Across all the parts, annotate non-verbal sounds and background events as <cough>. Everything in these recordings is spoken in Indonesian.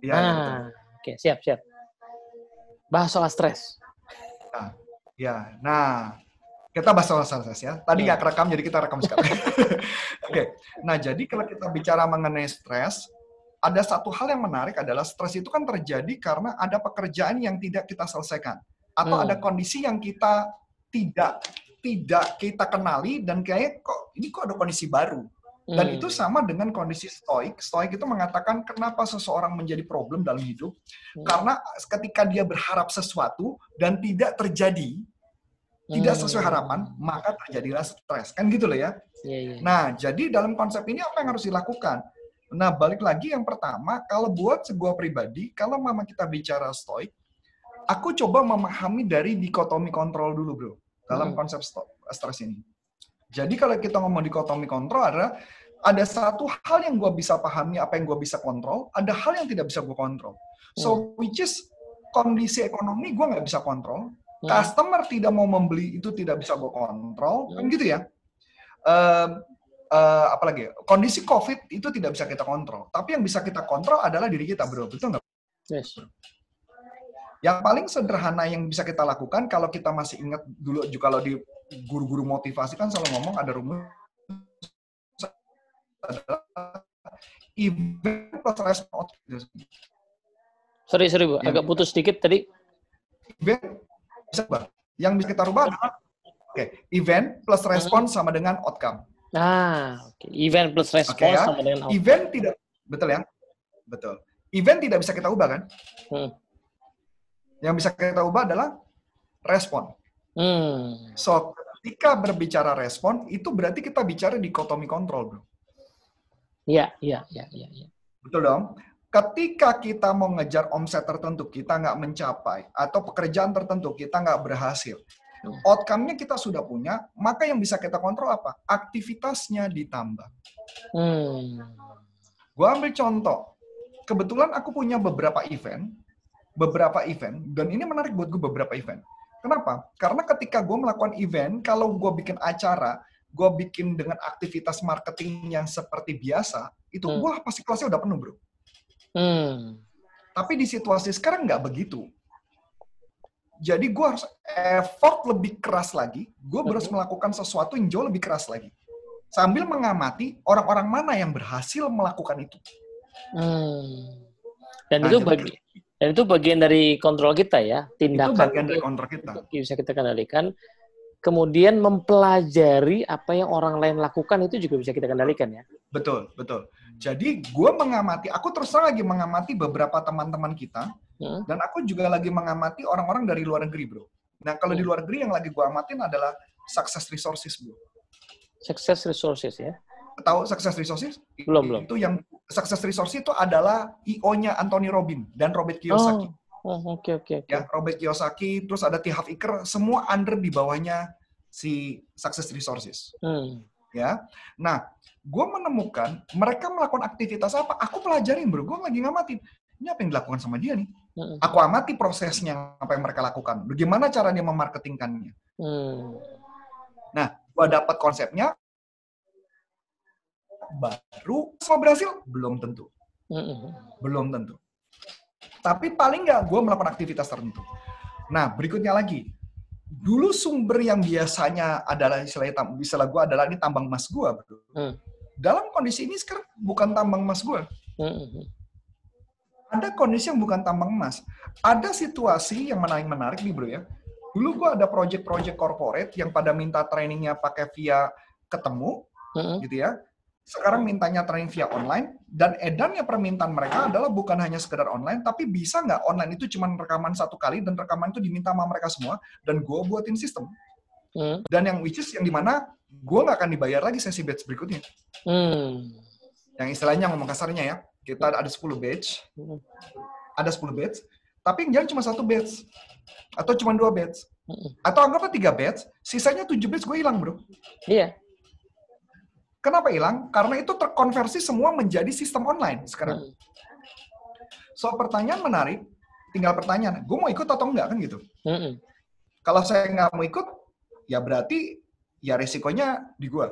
Iya, ya. Nah, oke, siap, siap. Bahas soal stres. Nah, ya, nah kita bahas soal stres ya. Tadi Ya. nggak kerekam, jadi kita rekam sekarang. <laughs> Oke, nah jadi kalau kita bicara mengenai stres, ada satu hal yang menarik adalah stres itu kan terjadi karena ada pekerjaan yang tidak kita selesaikan atau Hmm. ada kondisi yang kita tidak tidak kita kenali dan kayak kok ini kok ada kondisi baru dan Hmm. itu sama dengan kondisi stoik. Stoik itu mengatakan kenapa seseorang menjadi problem dalam hidup Hmm. karena ketika dia berharap sesuatu dan tidak terjadi, tidak Hmm. sesuai harapan, maka terjadilah stres. Kan gitu loh ya. Iya, iya. Nah, jadi dalam konsep ini apa yang harus dilakukan? Nah, balik lagi yang pertama, kalau buat sebuah pribadi, kalau mama kita bicara stoik, aku coba memahami dari dikotomi kontrol dulu, bro, dalam Hmm. konsep stres ini. Jadi kalau kita ngomong dikotomi kontrol adalah ada satu hal yang gue bisa pahami, apa yang gue bisa kontrol, ada hal yang tidak bisa gue kontrol. So, which is kondisi ekonomi gue nggak bisa kontrol, Hmm. customer tidak mau membeli itu tidak bisa gue kontrol, kan Hmm. gitu ya. Em, eh, apalagi kondisi COVID itu tidak bisa kita kontrol, tapi yang bisa kita kontrol adalah diri kita, bro. Betul nggak? Yes. Yang paling sederhana yang bisa kita lakukan kalau kita masih ingat dulu juga kalau di guru-guru motivasi kan selalu ngomong ada rumus adalah event plus response. Sorry, sorry, Bu. Agak putus sedikit tadi. Event bisa berubah. Yang bisa kita rubah adalah oke, event plus respons sama dengan outcome. Nah, oke. Event plus response Oke ya. sama dengan outcome. Event tidak betul ya? Betul. Event tidak bisa kita ubah kan? Hmm. Yang bisa kita ubah adalah respon. Hmm. So, ketika berbicara respon, itu berarti kita bicara dikotomi kontrol, bro. Iya, iya, iya, iya. iya. Betul dong? Ketika kita mau ngejar omset tertentu, kita nggak mencapai, atau pekerjaan tertentu, kita nggak berhasil. Hmm. Outcome-nya kita sudah punya, maka yang bisa kita kontrol apa? Aktivitasnya ditambah. Hmm. Gue ambil contoh. Kebetulan aku punya beberapa event, beberapa event, dan ini menarik buat gue beberapa event. Kenapa? Karena ketika gue melakukan event, kalau gue bikin acara, gue bikin dengan aktivitas marketing yang seperti biasa, itu Hmm. wah pasti kelasnya udah penuh bro. Hmm. Tapi di situasi sekarang nggak begitu. Jadi gue harus effort lebih keras lagi, gue harus Mhm. melakukan sesuatu yang jauh lebih keras lagi. Sambil mengamati orang-orang mana yang berhasil melakukan itu. Hmm. Dan Nah, itu bagi dan itu bagian dari kontrol kita ya, Itu tindakan bagian dari itu kontrol kita. bisa kita kendalikan. Kemudian mempelajari apa yang orang lain lakukan itu juga bisa kita kendalikan ya. Betul, betul. Jadi gue mengamati, aku terus lagi mengamati beberapa teman-teman kita, Hmm. dan aku juga lagi mengamati orang-orang dari luar negeri, bro. Nah, kalau di Hmm. luar negeri yang lagi gue amatin adalah success resources, bro. Success resources ya. Tahu success resources? Belum, belum. Itu yang success resources itu adalah IO-nya Anthony Robin dan Robert Kiyosaki. Oh, oke oke oke. Ya, Robert Kiyosaki, terus ada T. Harv Eker, semua under di bawahnya si success resources. Hmm. ya. Nah, gue menemukan mereka melakukan aktivitas apa? Aku pelajarin bro, gue lagi ngamatin. Ini apa yang dilakukan sama dia nih? Hmm. Aku amati prosesnya apa yang mereka lakukan. Bagaimana cara dia memarketingkannya? Hmm. Gue dapat konsepnya. Baru semua berhasil? Belum tentu. Belum tentu. Tapi paling nggak gue melakukan aktivitas tertentu. Nah, berikutnya lagi. Dulu sumber yang biasanya adalah istilahnya, tam- istilah gue adalah ini tambang emas gue. bro. Hmm. Dalam kondisi ini sekarang bukan tambang emas gue. Hmm. ada kondisi yang bukan tambang emas. Ada situasi yang menarik menarik nih bro ya. Dulu gua ada project-project corporate yang pada minta trainingnya pakai via ketemu Hmm. gitu ya. Sekarang mintanya training via online dan edannya permintaan mereka adalah bukan hanya sekedar online, tapi bisa nggak online itu cuma rekaman satu kali dan rekaman itu diminta sama mereka semua dan gua buatin sistem. Hmm. Dan yang which is yang di mana gua nggak akan dibayar lagi sesi batch berikutnya. Hmm. Yang istilahnya ngomong kasarnya ya, kita ada 10 batch, Hmm. ada 10 batch, tapi yang jalan cuma satu batch. Atau cuma dua batch. Mm-mm. Atau anggaplah tiga batch, sisanya tujuh batch gue hilang bro. Iya. Kenapa hilang? Karena itu terkonversi semua menjadi sistem online sekarang. Hmm. So pertanyaan menarik, tinggal pertanyaan, gue mau ikut atau enggak kan gitu. Hmm. Kalau saya nggak mau ikut, ya berarti ya resikonya di gue.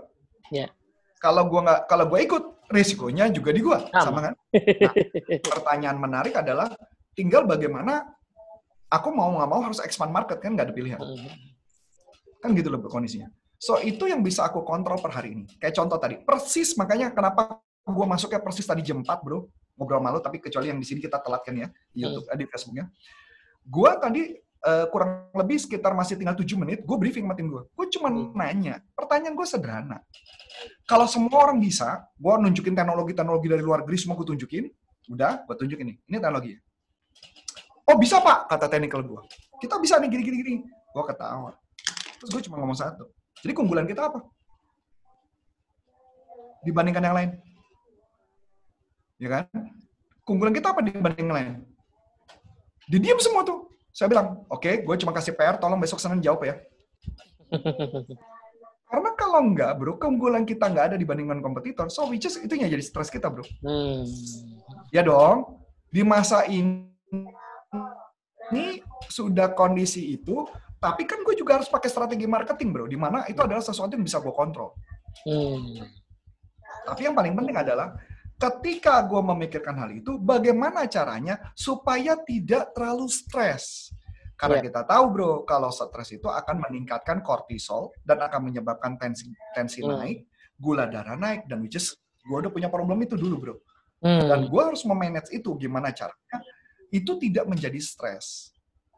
Iya. Kalau gue nggak, kalau gue ikut, Risikonya juga di gua, Sama. sama kan? Nah, pertanyaan menarik adalah tinggal bagaimana aku mau nggak mau harus expand market kan nggak ada pilihan. Hmm. Kan gitu loh kondisinya. So itu yang bisa aku kontrol per hari ini. Kayak contoh tadi, persis makanya kenapa gua masuknya persis tadi jam 4 bro, ngobrol malu tapi kecuali yang di sini kita telat kan ya, di YouTube, eh, di Facebooknya. Gua tadi eh, kurang lebih sekitar masih tinggal 7 menit, gue briefing sama tim gue. Gue cuma Hmm. nanya, pertanyaan gue sederhana. Kalau semua orang bisa, gue nunjukin teknologi-teknologi dari luar negeri, semua gue tunjukin, udah, gue tunjukin nih, ini teknologi. Oh bisa pak, kata technical gue. Kita bisa nih gini-gini. gini. Gue ketawa. Terus gue cuma ngomong satu. Jadi keunggulan kita apa? Dibandingkan yang lain. Ya kan? Keunggulan kita apa dibanding yang lain? Didiam semua tuh. Saya bilang, oke, gue cuma kasih PR, tolong besok Senin jawab ya. <laughs> Karena kalau enggak, bro, keunggulan kita nggak ada dibandingkan kompetitor, so which is itu yang jadi stres kita, bro. Hmm. Ya dong, di masa ini, ini sudah kondisi itu, tapi kan gue juga harus pakai strategi marketing, bro, di mana itu adalah sesuatu yang bisa gue kontrol. Hmm. Tapi yang paling penting adalah ketika gue memikirkan hal itu, bagaimana caranya supaya tidak terlalu stres. Karena Iya. kita tahu bro, kalau stres itu akan meningkatkan kortisol dan akan menyebabkan tensi tensi Hmm. naik, gula darah naik, dan which is gue udah punya problem itu dulu bro. Dan Hmm. gue harus memanage itu gimana caranya, itu tidak menjadi stres.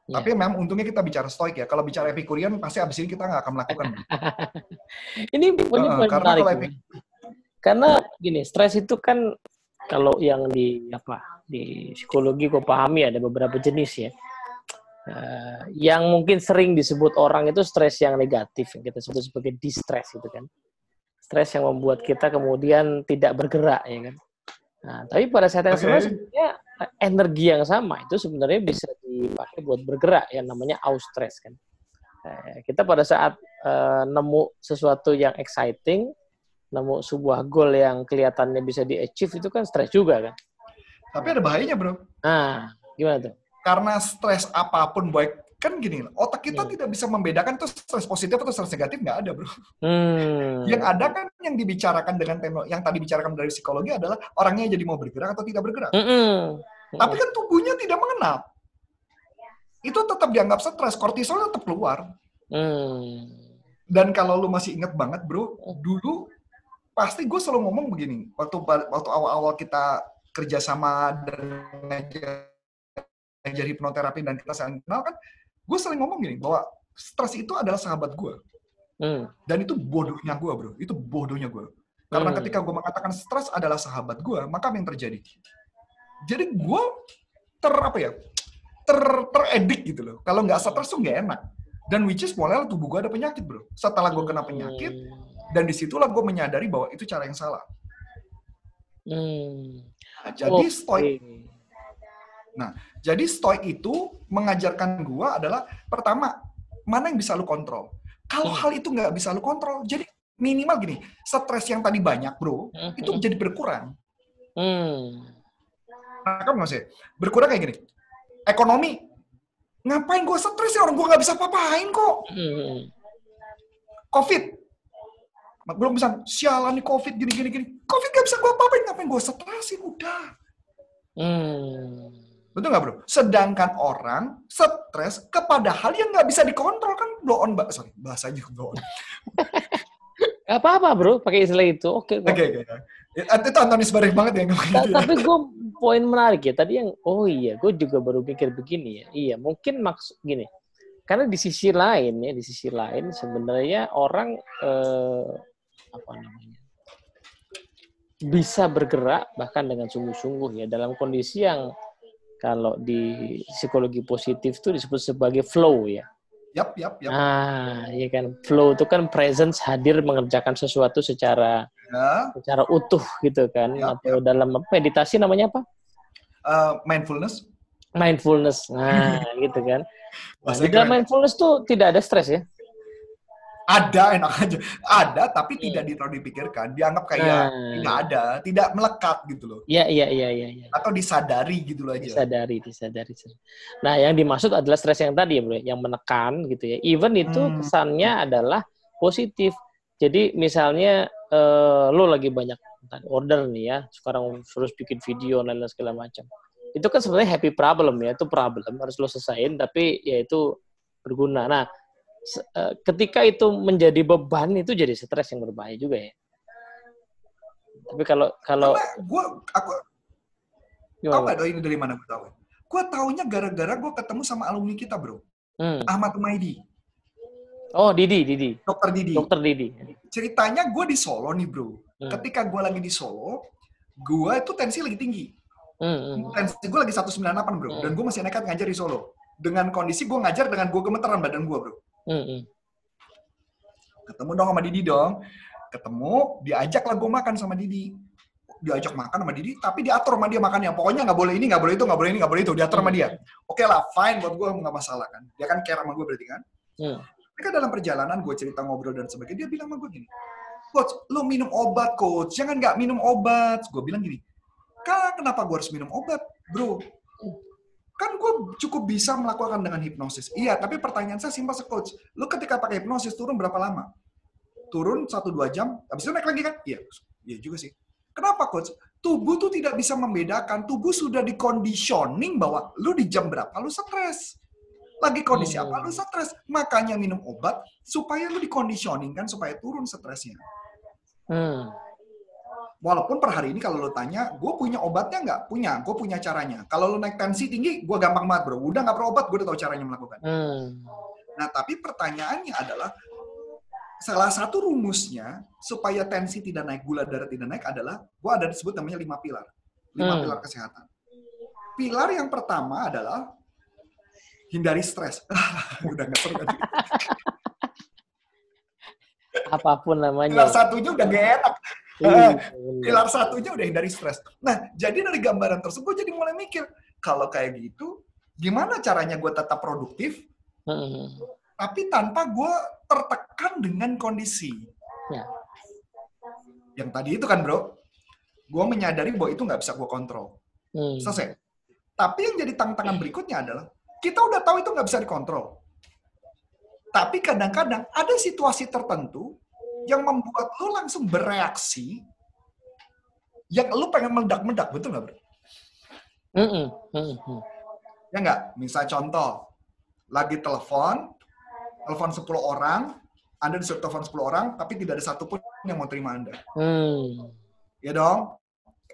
Iya. Tapi memang untungnya kita bicara stoik ya. Kalau bicara epikurian, pasti abis ini kita nggak akan melakukan. <laughs> Ini poin karena menarik. nih. epic- Karena gini, stres itu kan kalau yang di apa di psikologi gue pahami ada beberapa jenis ya. Eh, yang mungkin sering disebut orang itu stres yang negatif yang kita sebut sebagai distress gitu kan. Stres yang membuat kita kemudian tidak bergerak ya kan. Nah, tapi pada saat yang sama sebenarnya energi yang sama itu sebenarnya bisa dipakai buat bergerak yang namanya eustress kan. Eh, kita pada saat eh, nemu sesuatu yang exciting, nemu sebuah goal yang kelihatannya bisa di-achieve itu kan stres juga kan. Tapi ada bahayanya bro. Nah, gimana tuh? karena stres apa pun baik kan gini otak kita Hmm. tidak bisa membedakan tuh stres positif atau stres negatif nggak ada bro Hmm. yang ada kan yang dibicarakan dengan teknologi yang tadi bicarakan dari psikologi adalah orangnya jadi mau bergerak atau tidak bergerak Mm-mm. tapi kan tubuhnya tidak mengenal itu tetap dianggap stres kortisol tetap keluar Hmm. dan kalau lu masih inget banget bro dulu pasti gue selalu ngomong begini waktu waktu awal-awal kita kerjasama dan ngajar ngajar hipnoterapi dan kita saling kenal kan gue sering ngomong gini bahwa stres itu adalah sahabat gue Hmm. dan itu bodohnya gue bro itu bodohnya gue karena Hmm. ketika gue mengatakan stres adalah sahabat gue maka apa yang terjadi jadi gue ter apa ya ter teredik gitu loh kalau nggak stres tuh nggak enak dan which is mulai tubuh gue ada penyakit bro setelah gue kena penyakit dan di situlah gue menyadari bahwa itu cara yang salah Hmm. Nah, jadi Oke. stoik jadi stoik itu mengajarkan gue adalah pertama mana yang bisa lu kontrol kalau Hmm. hal itu nggak bisa lu kontrol jadi minimal gini stres yang tadi banyak bro Hmm. itu jadi berkurang Hmm. Nah, kamu nggak sih? Berkurang kayak gini. Ekonomi. Ngapain gue stres ya? Orang gue nggak bisa apa-apain kok. Hmm. Covid. Belum bisa, sialan nih Covid, gini-gini. gini. Covid gak bisa gue apa-apain. Ngapain gue stresin? Udah. Hmm. Betul nggak bro? Sedangkan orang stres kepada hal yang nggak bisa dikontrol kan blow on, mbak. Sorry, bahasanya blow on. Gak apa-apa bro, pakai istilah itu. Oke. kok. Oke, oke. oke. Ya, Itu Antonis Barif banget ya. gitu ya. tapi gue poin menarik ya. Tadi yang oh iya gue juga baru pikir begini ya. Iya mungkin maksud gini. Karena di sisi lain ya di sisi lain sebenarnya orang eh, apa namanya bisa bergerak bahkan dengan sungguh-sungguh ya. Dalam kondisi yang kalau di psikologi positif itu disebut sebagai flow ya Yap, yap, yap. ah ya kan flow itu kan presence hadir mengerjakan sesuatu secara Ya, secara utuh gitu kan Ya, atau dalam apa, meditasi namanya apa eh, mindfulness. mindfulness. Nah, gitu kan. Nah, di dalam mindfulness tuh tidak ada stres ya. Ada, enak aja. Ada, tapi Hmm. tidak terlalu dipikirkan. Dianggap kayak Nah. tidak ada, tidak melekat gitu loh. Iya, iya, iya, iya, iya. Atau disadari gitu loh aja. Disadari, disadari. Nah, yang dimaksud adalah stres yang tadi ya, Bro, yang menekan gitu ya. Even itu Hmm. kesannya adalah positif. Jadi misalnya eh, lo lagi banyak order nih ya, sekarang terus bikin video dan lain segala macam. Itu kan sebenarnya happy problem ya, itu problem harus lo selesaiin, tapi ya itu berguna. Nah, ketika itu menjadi beban itu jadi stres yang berbahaya juga ya. Tapi kalau kalau gue aku tahu gak ini dari mana gue tahu? Gue taunya gara-gara gue ketemu sama alumni kita bro, hmm. Ahmad Maidi. Oh Didi, Didi. Dokter Didi. Dokter Didi. Ceritanya gue di Solo nih bro. Hmm. Ketika gue lagi di Solo, gue itu tensi lagi tinggi. Hmm. hmm. Tensi gue lagi 198 bro, hmm. dan gue masih nekat ngajar di Solo. Dengan kondisi gue ngajar dengan gue gemeteran badan gue bro. Hmm, hmm. Ketemu dong sama Didi dong. Ketemu diajak lah gue makan sama Didi. Diajak makan sama Didi tapi diatur sama dia makannya. Pokoknya nggak boleh ini nggak boleh itu nggak boleh ini nggak boleh itu. Diatur sama dia. Oke okay lah fine buat gue nggak masalah kan. Dia kan care sama gue berarti kan? Hmm. Mereka dalam perjalanan gue cerita ngobrol dan sebagainya dia bilang sama gue gini coach lo minum obat coach. Jangan nggak minum obat. Gue bilang gini kan kenapa gue harus minum obat bro kan gue cukup bisa melakukan dengan hipnosis iya tapi pertanyaan saya simpel coach lo ketika pakai hipnosis turun berapa lama turun satu dua jam, habis itu naik lagi kan? Iya, iya juga sih. Kenapa coach? Tubuh tuh tidak bisa membedakan. Tubuh sudah dikonditioning bahwa lu di jam berapa lu stres. Lagi kondisi apa lu stres. Makanya minum obat supaya lu dikonditioning kan supaya turun stresnya. Hmm. Walaupun per hari ini kalau lo tanya, gue punya obatnya nggak? Punya, gue punya caranya. Kalau lo naik tensi tinggi, gue gampang banget bro. Udah nggak perlu obat, gue udah tahu caranya melakukan. Hmm. Nah, tapi pertanyaannya adalah, salah satu rumusnya supaya tensi tidak naik, gula darah tidak naik adalah, gua ada disebut namanya lima pilar. Lima hmm. pilar kesehatan. Pilar yang pertama adalah hindari stres. <laughs> udah nggak seru? Apa pun namanya. Pilar satunya udah gak enak. Iya, pilar satunya udah hindari stres. Nah, jadi dari gambaran tersebut jadi mulai mikir, kalau kayak gitu, gimana caranya gue tetap produktif, hmm. tapi tanpa gue tertekan dengan kondisi. Ya. Yang tadi itu kan bro, gue menyadari bahwa itu nggak bisa gue kontrol. Hmm. Selesai. Tapi yang jadi tantangan berikutnya adalah, kita udah tahu itu nggak bisa dikontrol. Tapi kadang-kadang ada situasi tertentu yang membuat lo langsung bereaksi yang lo pengen meledak-meledak, betul nggak bro? Mm -mm. Ya nggak? Misal contoh, lagi telepon, telepon 10 orang, Anda disuruh telepon 10 orang, tapi tidak ada satupun yang mau terima Anda. Hmm. Ya dong?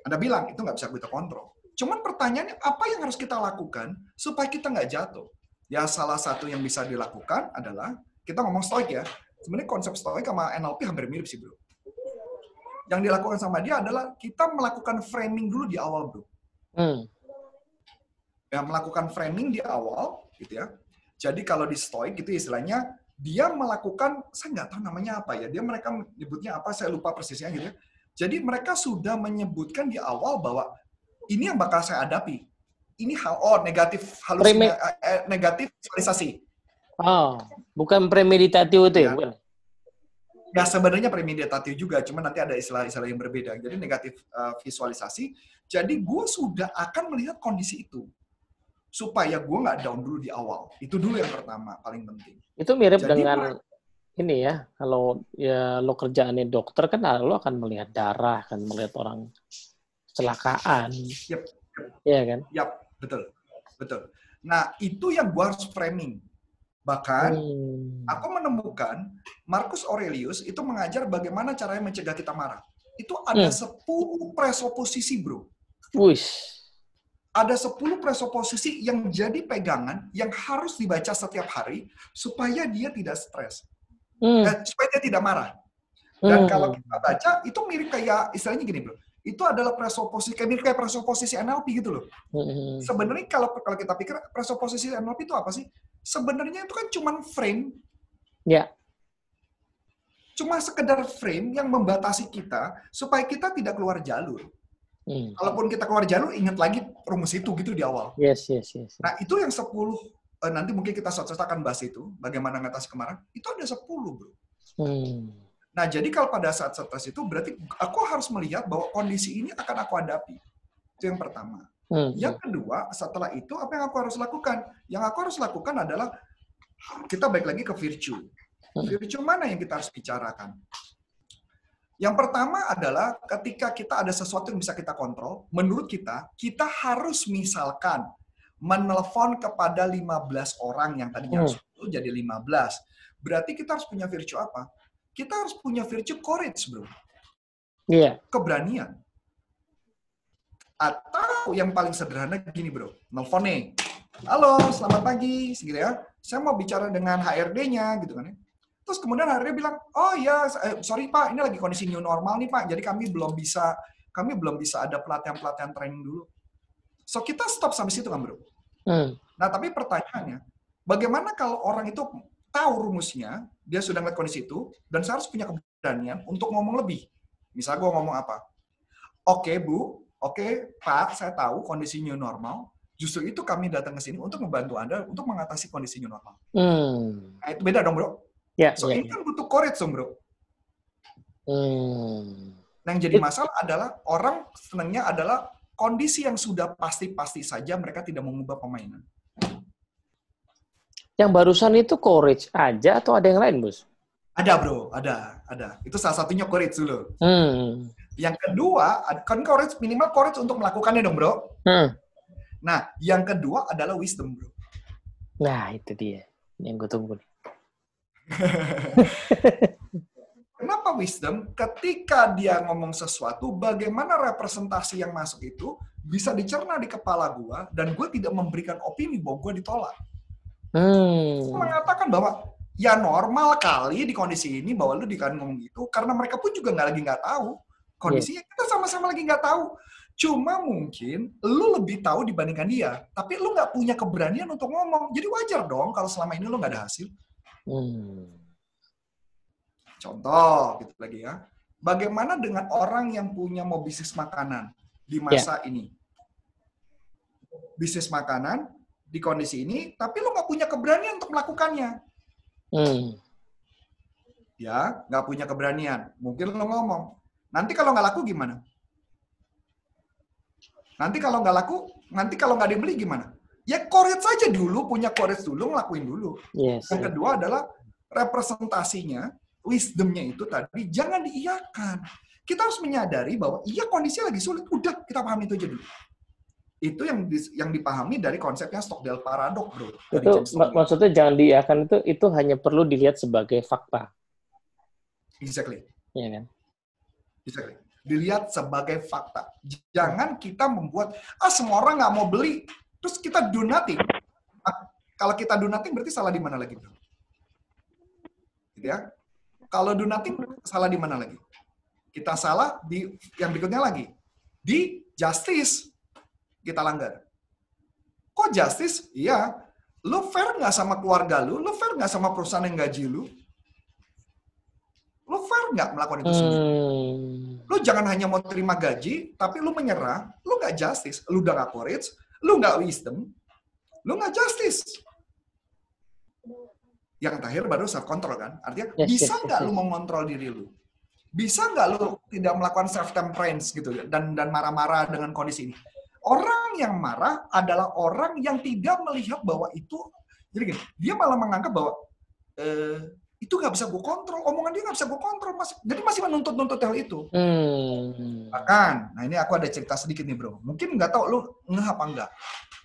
Anda bilang, itu nggak bisa kita kontrol. Cuman pertanyaannya, apa yang harus kita lakukan supaya kita nggak jatuh? Ya salah satu yang bisa dilakukan adalah, kita ngomong stoik ya, sebenarnya konsep stoik sama NLP hampir mirip sih bro. Yang dilakukan sama dia adalah kita melakukan framing dulu di awal bro. Hmm. Ya, melakukan framing di awal, gitu ya jadi kalau di stoik gitu istilahnya dia melakukan saya nggak tahu namanya apa ya. Dia mereka menyebutnya apa saya lupa persisnya gitu. Ya. Jadi mereka sudah menyebutkan di awal bahwa ini yang bakal saya hadapi. Ini hal oh negatif halusinasi eh, eh, negatif visualisasi. Oh, bukan premeditatif itu ya, ya bukan? Ya sebenarnya premeditatif juga, cuma nanti ada istilah-istilah yang berbeda. Jadi negatif uh, visualisasi. Jadi gue sudah akan melihat kondisi itu supaya gue nggak down dulu di awal. Itu dulu yang pertama, paling penting. Itu mirip Jadi, dengan ini ya, kalau ya lo kerjaannya dokter kan ah, lo akan melihat darah, kan melihat orang kecelakaan. Yep. Iya kan? Yap, betul. Betul. Nah, itu yang gue harus framing. Bahkan, hmm. aku menemukan Marcus Aurelius itu mengajar bagaimana caranya mencegah kita marah. Itu ada hmm. 10 presuposisi, bro. Wih ada 10 presuposisi yang jadi pegangan yang harus dibaca setiap hari supaya dia tidak stres. Hmm. Eh, supaya dia tidak marah. Dan hmm. kalau kita baca, itu mirip kayak, istilahnya gini bro, itu adalah presuposisi, kayak kayak presuposisi NLP gitu loh. Hmm. Sebenarnya kalau kalau kita pikir presuposisi NLP itu apa sih? Sebenarnya itu kan cuma frame. Ya. Cuma sekedar frame yang membatasi kita supaya kita tidak keluar jalur. Hmm. Kalaupun kita keluar jalur, ingat lagi rumus itu gitu di awal. Yes, yes, yes. Nah, itu yang 10, eh, nanti mungkin kita suatu akan bahas itu, bagaimana mengatasi kemarahan, itu ada 10, bro. Hmm. Nah, jadi kalau pada saat stres itu, berarti aku harus melihat bahwa kondisi ini akan aku hadapi. Itu yang pertama. Hmm. Yang kedua, setelah itu, apa yang aku harus lakukan? Yang aku harus lakukan adalah, kita balik lagi ke virtue. Hmm. Virtue mana yang kita harus bicarakan? Yang pertama adalah ketika kita ada sesuatu yang bisa kita kontrol, menurut kita, kita harus misalkan menelpon kepada 15 orang yang tadinya Hmm. harus 10 jadi 15. Berarti kita harus punya virtue apa? Kita harus punya virtue courage, bro. Iya. Keberanian. Atau yang paling sederhana gini, bro. Nelfon nih. Halo, selamat pagi, gitu ya. Saya mau bicara dengan HRD-nya, gitu kan ya. Terus kemudian HRD bilang, oh ya, eh, sorry Pak, ini lagi kondisi new normal nih Pak, jadi kami belum bisa, kami belum bisa ada pelatihan-pelatihan training dulu. So kita stop sampai situ kan bro. Hmm. Nah tapi pertanyaannya, bagaimana kalau orang itu tahu rumusnya, dia sudah ngeliat kondisi itu, dan saya harus punya keberanian untuk ngomong lebih. Misal gue ngomong apa? Oke Bu, oke Pak, saya tahu kondisi new normal, justru itu kami datang ke sini untuk membantu Anda untuk mengatasi kondisi new normal. Hmm. Nah, itu beda dong bro. Ya, So ya. ini kan butuh courage dong bro. Hmm. Nah, yang jadi masalah adalah orang senangnya adalah kondisi yang sudah pasti-pasti saja mereka tidak mengubah permainan. Yang barusan itu courage aja atau ada yang lain, Bos? Ada bro, ada, ada. Itu salah satunya courage dulu. Hmm. Yang kedua, kan courage minimal courage untuk melakukannya dong bro. Hmm. Nah, yang kedua adalah wisdom bro. Nah, itu dia. Yang gue tunggu nih. <laughs> Kenapa wisdom? Ketika dia ngomong sesuatu, bagaimana representasi yang masuk itu bisa dicerna di kepala gua dan gue tidak memberikan opini bahwa gue ditolak. Hmm. mengatakan bahwa ya normal kali di kondisi ini bahwa lu dikasih ngomong gitu karena mereka pun juga nggak lagi nggak tahu. Kondisinya kita sama-sama lagi nggak tahu. Cuma mungkin lu lebih tahu dibandingkan dia tapi lu nggak punya keberanian untuk ngomong. Jadi wajar dong kalau selama ini lu nggak ada hasil. Hmm. contoh gitu lagi ya. Bagaimana dengan orang yang punya mau bisnis makanan di masa ini? Bisnis makanan di kondisi ini tapi lu nggak punya keberanian untuk melakukannya. Hmm. ya nggak punya keberanian. Mungkin lo ngomong nanti kalau nggak laku gimana? Nanti kalau nggak laku nanti kalau nggak dibeli gimana? Ya courage saja dulu punya courage dulu ngelakuin dulu. Yes. yang kedua adalah representasinya wisdomnya itu tadi jangan diiyakan. Kita harus menyadari bahwa iya kondisinya lagi sulit. Udah kita pahami itu aja dulu itu yang dis- yang dipahami dari konsepnya Stockdale paradox bro Itu mak- maksudnya jangan diakan itu itu hanya perlu dilihat sebagai fakta, exactly ya kan? Exactly. Dilihat sebagai fakta. Jangan kita membuat, ah semua orang nggak mau beli, terus kita do nothing. Ah, kalau kita do nothing berarti salah di mana lagi, bro? Gitu ya. Kalau do nothing, salah di mana lagi? Kita salah di yang berikutnya lagi. Di justice. Kita langgar. Kok justice? Iya. Lu fair nggak sama keluarga lu? Lu fair nggak sama perusahaan yang gaji lu? Lu fair nggak melakukan itu semua? Hmm. lu jangan hanya mau terima gaji, tapi lu menyerah, lu nggak justice, lu udah nggak courage, lu nggak wisdom, lu nggak justice. Yang terakhir baru self control kan, artinya Yes, bisa yes, nggak yes, lu yes. mengontrol diri lu, bisa nggak lu tidak melakukan self temperance gitu dan dan marah-marah dengan kondisi ini. Orang yang marah adalah orang yang tidak melihat bahwa itu, jadi gini, dia malah menganggap bahwa eh, itu nggak bisa gue kontrol, omongan dia nggak bisa gue kontrol, masih, jadi masih menuntut-nuntut hal itu. Hmm. Bahkan, nah ini aku ada cerita sedikit nih bro. Mungkin nggak tahu lu ngeh apa enggak.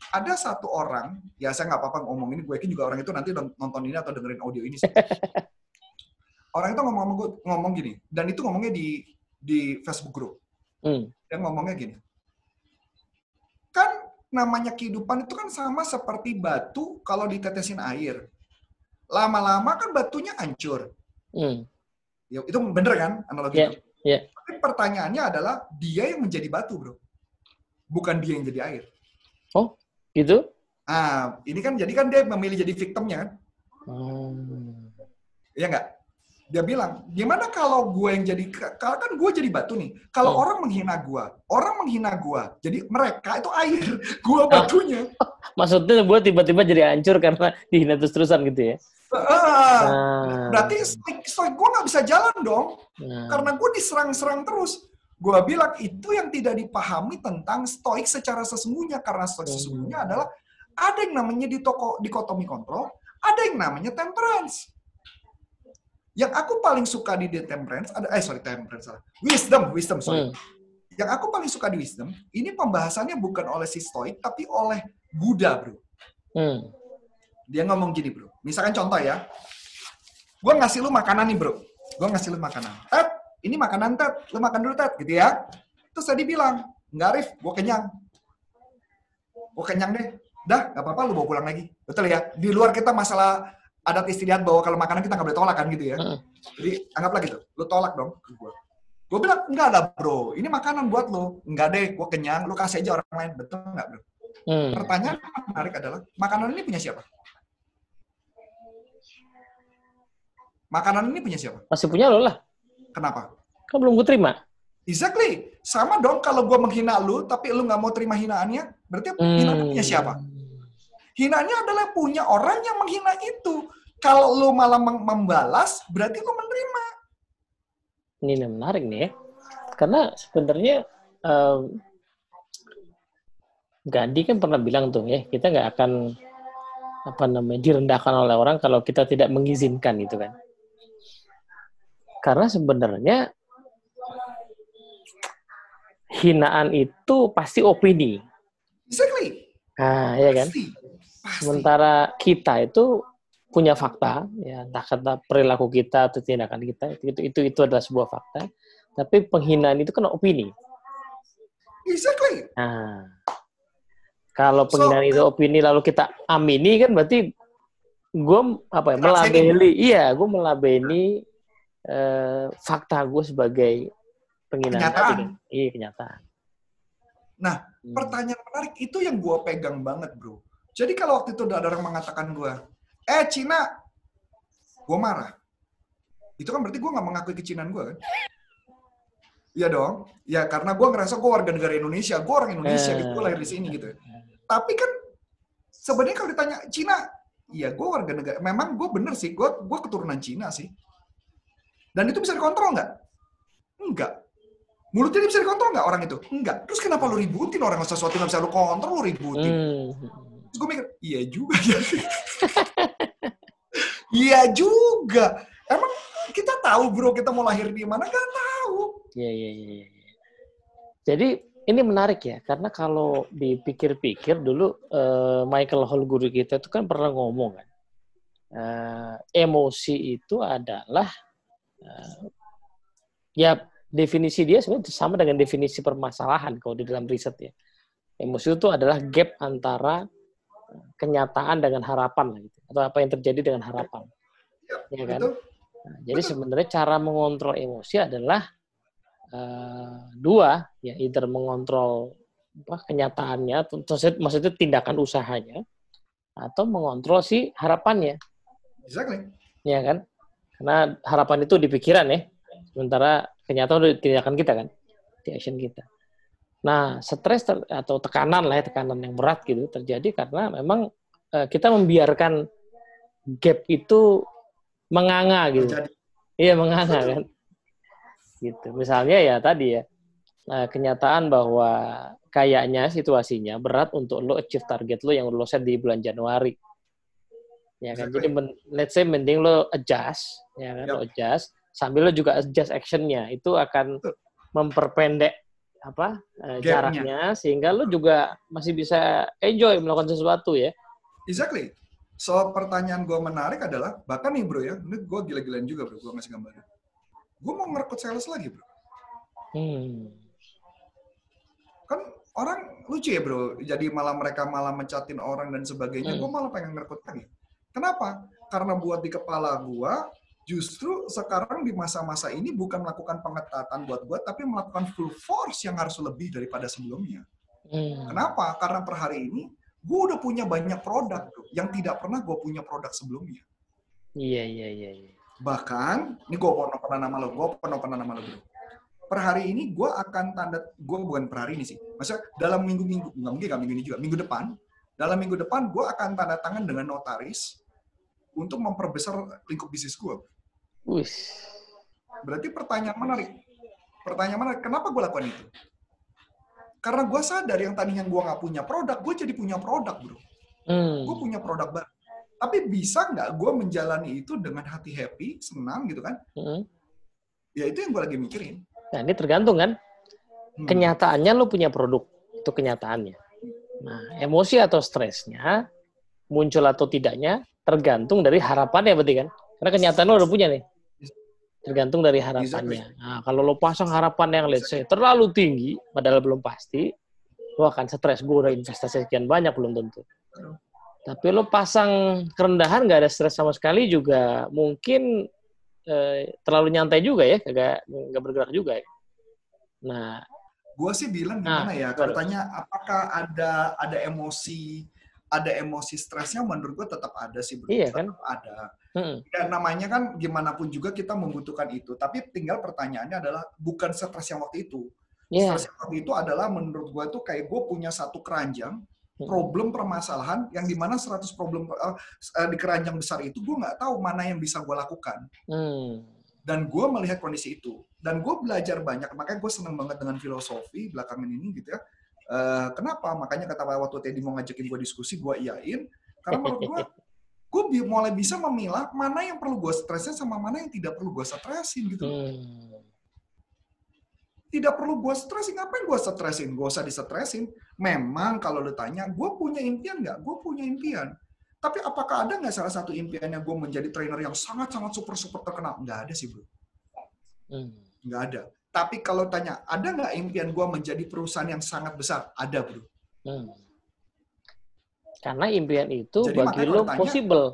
Ada satu orang, ya saya nggak apa-apa ngomong ini, gue yakin juga orang itu nanti nonton ini atau dengerin audio ini. sih. <laughs> orang itu ngomong, ngomong, ngomong gini, dan itu ngomongnya di di Facebook group. Hmm. Dia ngomongnya gini, namanya kehidupan itu kan sama seperti batu kalau ditetesin air. Lama-lama kan batunya hancur. Hmm. Ya, itu bener kan analogi Iya, itu? iya. Tapi pertanyaannya adalah dia yang menjadi batu, bro. Bukan dia yang jadi air. Gitu? Ah, ini kan jadi kan dia memilih jadi victimnya kan? Hmm. Iya nggak? Dia bilang, gimana kalau gue yang jadi, kalau kan gue jadi batu nih. Kalau Hmm. orang menghina gue, orang menghina gue. Jadi mereka itu air, <laughs> gue batunya. <laughs> Maksudnya gue tiba-tiba jadi hancur karena dihina terus-terusan gitu ya? Ah. berarti stoik gue nggak bisa jalan dong. Nah. Karena gue diserang-serang terus. Gue bilang itu yang tidak dipahami tentang stoik secara sesungguhnya. Karena stoik Hmm. sesungguhnya adalah ada yang namanya di toko dikotomi kontrol, ada yang namanya temperance. Yang aku paling suka di The Temperance, ada, eh sorry, Temperance, salah. Wisdom, wisdom, sorry. Hmm. Yang aku paling suka di wisdom, ini pembahasannya bukan oleh si Stoik, tapi oleh Buddha, bro. Hmm. Dia ngomong gini, bro. Misalkan contoh ya, gue ngasih lu makanan nih, bro. Gue ngasih lu makanan. Ted, ini makanan Ted, lu makan dulu Ted, gitu ya. Terus tadi bilang, nggak Arif, gue kenyang. Gue kenyang deh. Dah, nggak apa-apa, lu bawa pulang lagi. Betul ya? Di luar kita masalah adat istiadat bahwa kalau makanan kita nggak boleh tolak kan gitu ya. Hmm. Jadi anggaplah gitu, lu tolak dong ke gue. Gue bilang, enggak ada bro, ini makanan buat lo. Enggak deh, gue kenyang, lu kasih aja orang lain. Betul nggak bro? Hmm. Pertanyaan yang menarik adalah, makanan ini punya siapa? Makanan ini punya siapa? Masih punya lo lah. Kenapa? Kan belum gue terima. Exactly. Sama dong kalau gue menghina lu, tapi lu nggak mau terima hinaannya, berarti Hmm. hinaannya punya siapa? Hinaannya adalah punya orang yang menghina itu. Kalau lu malah mem- membalas, berarti lu menerima. Ini yang menarik nih ya. Karena sebenarnya em, Gandhi kan pernah bilang tuh ya, kita nggak akan apa namanya direndahkan oleh orang kalau kita tidak mengizinkan gitu kan. Karena sebenarnya hinaan itu pasti opini. Exactly. Nah, ya kan? Pasti. Pasti. Sementara kita itu punya fakta, ya entah kata perilaku kita atau tindakan kita itu itu itu adalah sebuah fakta. Tapi penghinaan itu kan opini. Exactly. Nah, kalau So, penghinaan itu opini lalu kita amini kan berarti gue apa ya melabeli, iya gue melabeli eh, fakta gue sebagai penghinaan Kenyataan. kan. Iya kenyataan. Nah, Hmm. pertanyaan menarik itu yang gue pegang banget bro. Jadi kalau waktu itu ada orang mengatakan gue, eh Cina, gue marah. Itu kan berarti gue nggak mengakui kecinaan gue kan? Iya dong. Ya karena gue ngerasa gue warga negara Indonesia, gue orang Indonesia, gitu, gue lahir di sini gitu. Tapi kan sebenarnya kalau ditanya Cina, iya gue warga negara. Memang gue bener sih, gue gue keturunan Cina sih. Dan itu bisa dikontrol nggak? Enggak. Mulutnya bisa dikontrol nggak orang itu? Enggak. Terus kenapa lu ributin orang sesuatu yang bisa lu kontrol, lu ributin? Hmm. Terus gue mikir, iya juga ya. iya juga. Emang kita tahu bro kita mau lahir di mana? Gak tahu. Iya, iya, iya. iya. Jadi ini menarik ya, karena kalau dipikir-pikir dulu eh, Michael Hall guru kita itu kan pernah ngomong kan, eh, emosi itu adalah eh, ya definisi dia sebenarnya sama dengan definisi permasalahan kalau di dalam riset ya. Emosi itu adalah gap antara kenyataan dengan harapan lah gitu, atau apa yang terjadi dengan harapan. Ya kan? Betul? Nah, jadi sebenarnya cara mengontrol emosi adalah eh, dua, ya either mengontrol apa, kenyataannya, maksudnya tindakan usahanya, atau mengontrol si harapannya, Exactly. ya kan? Karena harapan itu di pikiran ya, sementara kenyataan udah di tindakan kita kan, di action kita. Nah, stres ter- atau tekanan lah ya, tekanan yang berat gitu terjadi karena memang eh, kita membiarkan gap itu menganga gitu. Terjadi. Iya menganga kan. Gitu. Misalnya ya tadi ya eh, kenyataan bahwa kayaknya situasinya berat untuk lo achieve target lo yang lo set di bulan Januari. Ya kan. Jadi men- let's say mending lo adjust, ya kan, Yap. lo adjust sambil lo juga adjust actionnya. Itu akan memperpendek apa eh, Gapnya. jaraknya sehingga lo juga masih bisa enjoy melakukan sesuatu ya. Exactly. So pertanyaan gue menarik adalah, bahkan nih bro ya, ini gue gila-gilain juga bro, gue ngasih gambarnya. Gue mau ngerekrut sales lagi bro. Hmm. Kan orang lucu ya bro, jadi malah mereka malah mencatin orang dan sebagainya, Hmm. gue malah pengen ngerekrut lagi. Kenapa? Karena buat di kepala gue, justru sekarang di masa-masa ini bukan melakukan pengetatan buat gue, tapi melakukan full force yang harus lebih daripada sebelumnya. Hmm. Kenapa? Karena per hari ini, gue udah punya banyak produk bro, yang tidak pernah gue punya produk sebelumnya. Iya iya iya. iya. Bahkan, ini gue pernah pernah nama lo, gue pernah pernah nama lo bro. Per hari ini gue akan tanda, gue bukan per hari ini sih. Maksudnya dalam minggu-minggu, nggak mungkin nggak minggu ini juga, minggu depan, dalam minggu depan gue akan tanda tangan dengan notaris untuk memperbesar lingkup bisnis gue. Wih. Berarti pertanyaan menarik. Pertanyaan menarik, kenapa gue lakukan itu? Karena gue sadar yang tadinya gue nggak punya produk, gue jadi punya produk bro. Hmm. Gue punya produk baru. Tapi bisa nggak gue menjalani itu dengan hati happy, senang gitu kan? Hmm. Ya itu yang gue lagi mikirin. Nah, ini tergantung kan. Hmm. Kenyataannya lo punya produk. Itu kenyataannya. Nah, emosi atau stresnya muncul atau tidaknya tergantung dari harapannya berarti kan. Karena kenyataan lo udah punya nih. Tergantung dari harapannya. Nah, kalau lo pasang harapan yang let's say terlalu tinggi, padahal belum pasti, lo akan stres. Gue udah investasi sekian banyak, belum tentu. Tapi lo pasang kerendahan nggak ada stres sama sekali juga mungkin eh, terlalu nyantai juga ya, kagak nggak bergerak juga ya. Nah, Gue sih bilang Nah, gimana ya, betul. kalau tanya apakah ada ada emosi ada emosi stresnya menurut gue tetap ada sih bro. Iya, tetap kan? ada. Mm, Ya namanya kan gimana pun juga kita membutuhkan itu. Tapi tinggal pertanyaannya adalah bukan stres yang waktu itu. ya, Stres yang waktu itu adalah menurut gue tuh kayak gue punya satu keranjang Mm. problem permasalahan yang di mana 100 problem eh, di keranjang besar itu gue nggak tahu mana yang bisa gue lakukan. Mm, dan gue melihat kondisi itu. Dan gue belajar banyak. Makanya gue seneng banget dengan filosofi belakangan ini gitu ya. Eh, kenapa? Makanya kata waktu Teddy mau ngajakin gue diskusi gue iyain karena menurut gue <laughs> gue bi- mulai bisa memilah mana yang perlu gue stresin sama mana yang tidak perlu gue stresin gitu. Mm. tidak perlu gue stresin. Ngapain gue stresin? Gue usah disetresin memang kalau lu tanya gue punya impian nggak? Gue punya impian. Tapi apakah ada nggak salah satu impiannya gue menjadi trainer yang sangat sangat super super terkenal? Nggak ada sih bro. Mm. nggak ada. Tapi kalau tanya ada nggak impian gue menjadi perusahaan yang sangat besar? Ada bro. Hmm. Karena impian itu Jadi bagi lo tanya- possible.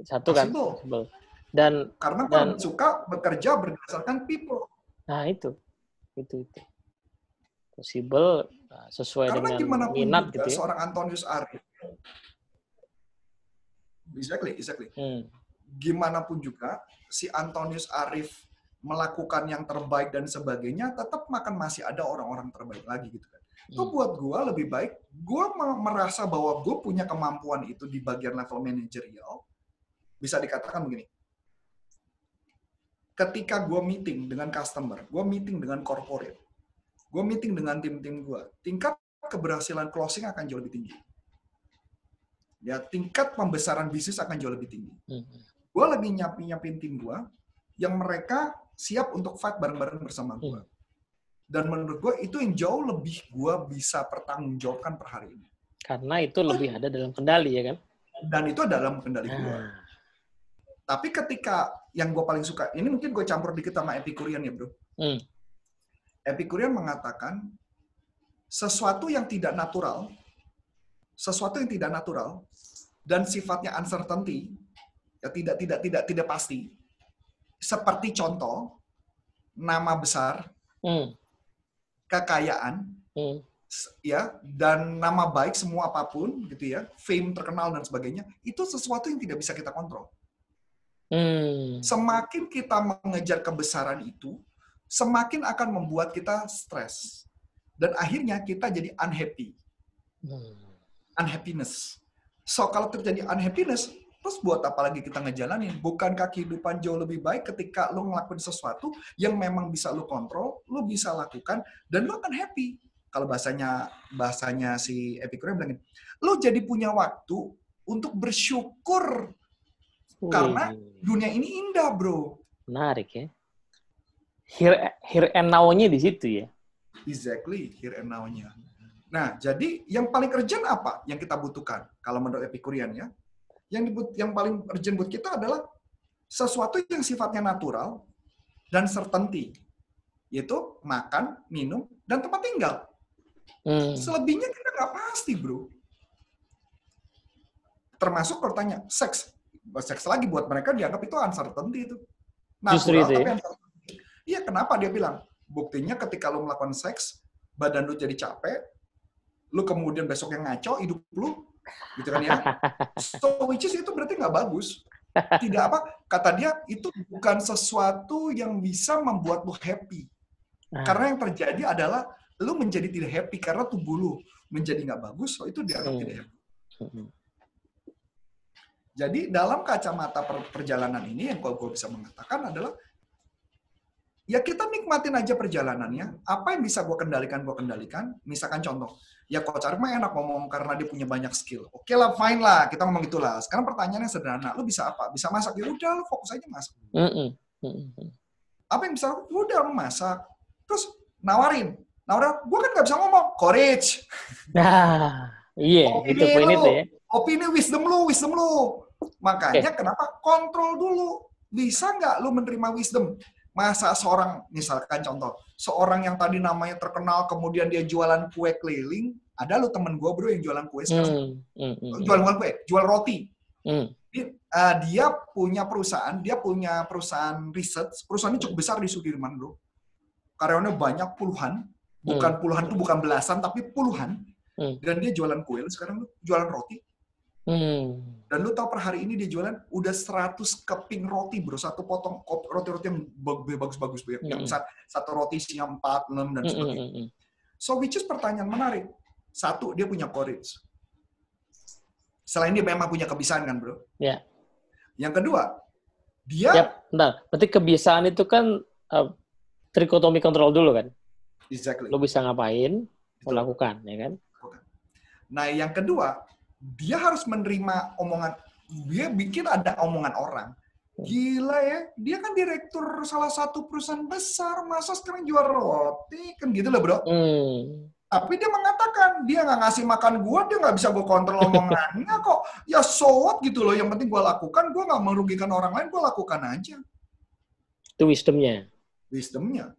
Satu kan Possible. Dan karena Dan- suka bekerja berdasarkan people nah itu itu itu possible nah, sesuai karena dengan minat juga gitu ya. seorang Antonius Arif exactly exactly Hmm. gimana pun juga si Antonius Arif melakukan yang terbaik dan sebagainya, tetap makan masih ada orang-orang terbaik lagi gitu kan. Itu Hmm. buat gue lebih baik, gue merasa bahwa gue punya kemampuan itu di bagian level manajerial, bisa dikatakan begini. Ketika gue meeting dengan customer, gue meeting dengan corporate, gue meeting dengan tim-tim gue, tingkat keberhasilan closing akan jauh lebih tinggi. Ya, tingkat pembesaran bisnis akan jauh lebih tinggi Hmm. gue lagi nyiapin nyiapin tim gue yang mereka siap untuk fight bareng-bareng bersama gue. Dan menurut gue itu yang jauh lebih gue bisa pertanggungjawabkan per hari ini. Karena itu lebih ada dalam kendali ya kan. Dan itu dalam kendali gue. Nah, Tapi ketika yang gue paling suka, ini mungkin gue campur dikit sama Epicurian ya bro. Hmm. Epicurian mengatakan sesuatu yang tidak natural, sesuatu yang tidak natural dan sifatnya uncertainty, ya tidak tidak tidak tidak pasti. Seperti contoh nama besar, hmm. Kekayaan, Hmm. ya dan nama baik semua apa pun gitu ya, fame terkenal dan sebagainya, itu sesuatu yang tidak bisa kita kontrol. Hmm. Semakin kita mengejar kebesaran itu, semakin akan membuat kita stres. Dan akhirnya kita jadi unhappy, Hmm. unhappiness. So kalau terjadi unhappiness, terus buat apa lagi kita ngejalanin? Bukankah kehidupan jauh lebih baik ketika lo ngelakuin sesuatu yang memang bisa lo kontrol, lo bisa lakukan, dan lo akan happy. Kalau bahasanya bahasanya si Epicurus bilang, lo jadi punya waktu untuk bersyukur Karena- Wih, dunia ini indah, bro. menarik ya. Here, here and now-nya di situ ya. Exactly, here and now-nya. Nah, jadi yang paling urgent apa yang kita butuhkan? Kalau menurut Epicurian ya. Yang dibut, yang paling urgent buat kita adalah sesuatu yang sifatnya natural dan certainty. Yaitu makan, minum, dan tempat tinggal. Hmm. Selebihnya kita nggak pasti, bro. Termasuk kalau tanya, seks. Seks lagi buat mereka dianggap itu uncertainty itu. Justru itu ya? tapi uncertainty. Iya, kenapa dia bilang? Buktinya ketika lo melakukan seks, badan lu jadi capek, lu kemudian besoknya ngaco hidup lu, gitu kan ya. So, which is itu berarti nggak bagus. Tidak apa, kata dia, itu bukan sesuatu yang bisa membuat lu happy. Nah, Karena yang terjadi adalah lu menjadi tidak happy karena tubuh lu menjadi nggak bagus, so itu dianggap Hmm. tidak happy. hmm. Jadi dalam kacamata per- perjalanan ini yang gue bisa mengatakan adalah ya kita nikmatin aja perjalanannya. Apa yang bisa gue kendalikan, gue kendalikan. Misalkan contoh, ya Coach Arif mah enak ngomong karena dia punya banyak skill. Oke lah, fine lah, kita ngomong itulah. Sekarang pertanyaannya sederhana, lu bisa apa? Bisa masak? Ya udah, lu fokus aja masak. Apa yang bisa? Ya udah, lu masak. Terus nawarin. Nawarin, gue kan nggak bisa ngomong. Courage. Nah, iya, Opini itu poin itu ya. Opini wisdom lu, wisdom lu. Makanya kenapa kontrol dulu. Bisa nggak lu menerima wisdom? Masa seorang, misalkan contoh, seorang yang tadi namanya terkenal, kemudian dia jualan kue keliling, ada lu temen gue bro yang jualan kue sekarang. Hmm, hmm, hmm, Jual bukan kue, jual roti. hmm. Dia, eh, dia punya perusahaan, dia punya perusahaan riset, perusahaannya cukup besar di Sudirman bro. Karyawannya banyak puluhan, bukan puluhan tuh bukan belasan, tapi puluhan. Hmm. Dan dia jualan kue, sekarang lu jualan roti. Hmm. Dan lu tahu per hari ini dia jualan udah 100 keping roti bro, satu potong roti-roti yang bag- bagus-bagus bro. Yang Mm. sat- satu roti isinya 4, 6 dan Hmm, sebagainya. hmm, hmm. So which is pertanyaan menarik. Satu, dia punya courage. Selain dia memang punya kebiasaan kan bro. Ya. Yang kedua, dia Yap, bentar. Berarti kebiasaan itu kan uh, trikotomi kontrol dulu kan. exactly. Lo bisa ngapain, Betul. melakukan, ya kan? Nah, yang kedua, dia harus menerima omongan. Dia bikin ada omongan orang. Gila ya, dia kan direktur salah satu perusahaan besar, masa sekarang jual roti? Kan gitu loh bro. Hmm. Tapi dia mengatakan, dia nggak ngasih makan gua, dia nggak bisa gua kontrol omongannya kok. Ya so what gitu loh, yang penting gua lakukan, gua nggak merugikan orang lain, gua lakukan aja. Itu wisdomnya. Wisdomnya.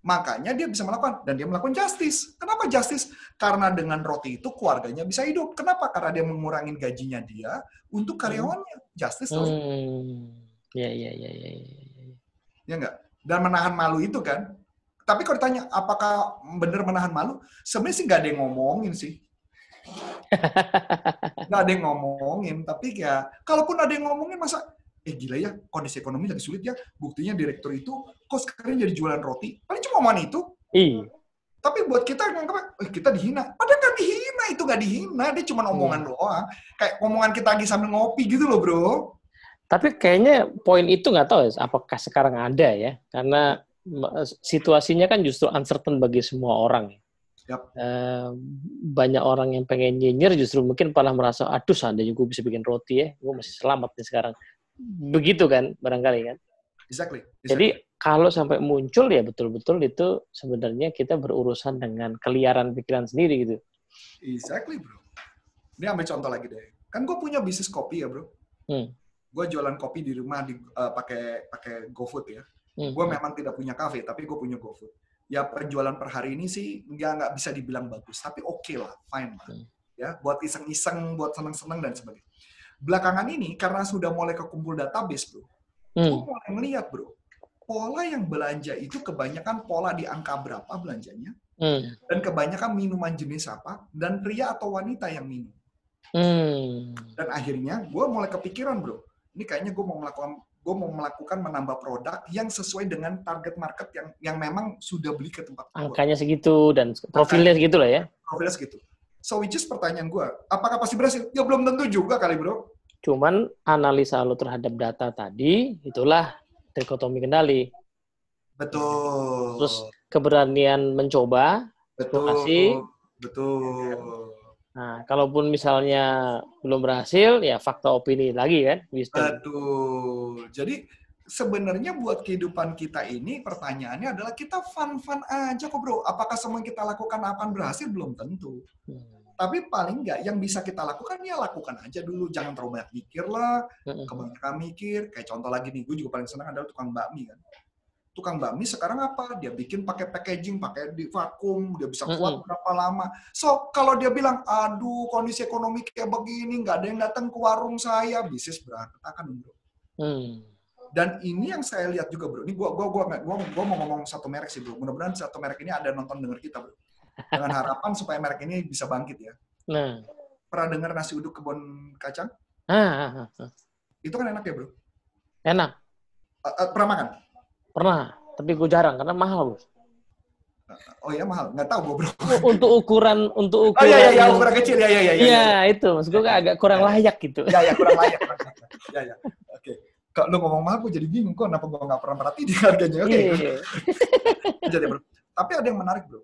Makanya dia bisa melakukan, dan dia melakukan justice. Kenapa justice? Karena dengan roti itu keluarganya bisa hidup. Kenapa? Karena dia mengurangi gajinya dia untuk karyawannya. Justice. Hmm. Ya, ya, ya, ya, ya. ya. Ya enggak? Dan menahan malu itu kan. Tapi kalau ditanya, apakah benar menahan malu? Sebenarnya sih nggak ada yang ngomongin sih. <laughs> Nggak ada yang ngomongin. Tapi ya, kalaupun ada yang ngomongin, masa, eh gila ya, kondisi ekonomi lagi sulit ya. Buktinya direktur itu, kok sekarang jadi jualan roti? Paling cuma omongan itu. Iya. Tapi buat kita nganggap, eh, kita dihina. Padahal nggak dihina, itu nggak dihina. Dia cuma omongan doang. Kayak omongan kita lagi sambil ngopi gitu loh, bro. Tapi kayaknya poin itu nggak tahu ya, apakah sekarang ada ya, karena situasinya kan justru uncertain bagi semua orang. ya. Yap. Eh, banyak orang yang pengen nyinyir justru mungkin malah merasa, aduh seandainya gue bisa bikin roti ya, gue masih selamat nih sekarang. Begitu kan, barangkali kan. Exactly. Jadi exactly. kalau sampai muncul ya betul-betul itu sebenarnya kita berurusan dengan keliaran pikiran sendiri gitu. Exactly, bro. Ini ambil contoh lagi deh. Kan gue punya bisnis kopi ya, bro. Hmm. Gue jualan kopi di rumah di eh, pakai pakai GoFood ya. Hmm. Gue memang tidak punya kafe, tapi gue punya GoFood. Ya penjualan per hari ini sih nggak nggak bisa dibilang bagus, tapi oke lah, fine lah. Hmm. Ya, buat iseng-iseng, buat seneng-seneng dan sebagainya. Belakangan ini karena sudah mulai kekumpul database, bro. Gue Hmm. mulai ngeliat, bro. Pola yang belanja itu kebanyakan pola di angka berapa belanjanya, Hmm. dan kebanyakan minuman jenis apa, dan pria atau wanita yang minum. Hmm. Dan akhirnya gue mulai kepikiran bro, ini kayaknya gue mau melakukan gue mau melakukan menambah produk yang sesuai dengan target market yang yang memang sudah beli ke tempat gue. Angkanya segitu dan profilnya segitu lah ya. Profilnya segitu. So which is pertanyaan gue, apakah pasti berhasil? Ya belum tentu juga kali bro. Cuman analisa lo terhadap data tadi, itulah trikotomi kendali. Betul. Terus keberanian mencoba. betul. lokasi. Betul. Nah, kalaupun misalnya belum berhasil, ya fakta opini lagi kan, wisdom. Betul. Jadi sebenarnya buat kehidupan kita ini pertanyaannya adalah kita fun-fun aja kok bro. Apakah semua yang kita lakukan akan berhasil? Belum tentu. Hmm. Tapi paling nggak yang bisa kita lakukan ya lakukan aja dulu. Jangan terlalu banyak mikir lah. Hmm. Kebanyakan mikir. Kayak contoh lagi nih, gue juga paling senang adalah tukang bakmi kan. Tukang bakmi sekarang apa? Dia bikin pakai packaging, pakai di vakum, dia bisa kuat Mm-mm. berapa lama. So, kalau dia bilang, aduh kondisi ekonomi kayak begini, nggak ada yang datang ke warung saya, bisnis berantakan bro. Hmm. Dan ini yang saya lihat juga bro. Ini gua gua gua gua, gua mau ngomong satu merek sih bro. Mudah-mudahan satu merek ini ada nonton denger kita bro. Dengan harapan supaya merek ini bisa bangkit ya. Nah, Pernah dengar nasi uduk kebun kacang? ah, ah, ah, ah. Itu kan enak ya bro. enak. Eh, eh, pernah makan? Pernah, tapi gue jarang karena mahal, bos. Oh iya mahal. Nggak tahu gua bro. Untuk ukuran, untuk Oh ukuran. iya iya iya ukuran kecil ya ya ya. Iya, itu. Maksud gue agak kurang layak gitu. Ya ya kurang layak. kurang layak. Ya ya. Oke. Kalau lu ngomong mahal, gue jadi bingung kok kenapa gue nggak pernah perhatiin harganya. Oke. Iya, iya. <laughs> jadi bro. Tapi ada yang menarik bro.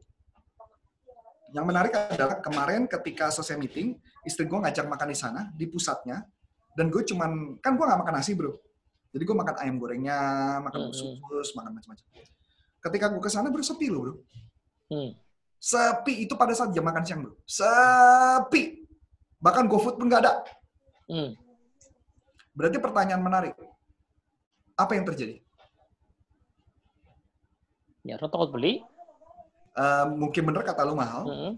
Yang menarik adalah kemarin ketika selesai meeting, istri gue ngajak makan di sana, di pusatnya. Dan gue cuman, kan gue nggak makan nasi bro. Jadi gue makan ayam gorengnya, makan Hmm. usus, makan macam-macam. Ketika gue ke sana bro, sepi loh bro. Hmm. Sepi itu pada saat jam makan siang bro. Sepi. Bahkan GoFood pun nggak ada. Hmm. Berarti pertanyaan menarik. Apa yang terjadi? Ya, orang takut beli. Eh, mungkin bener kata lu mahal. Hmm.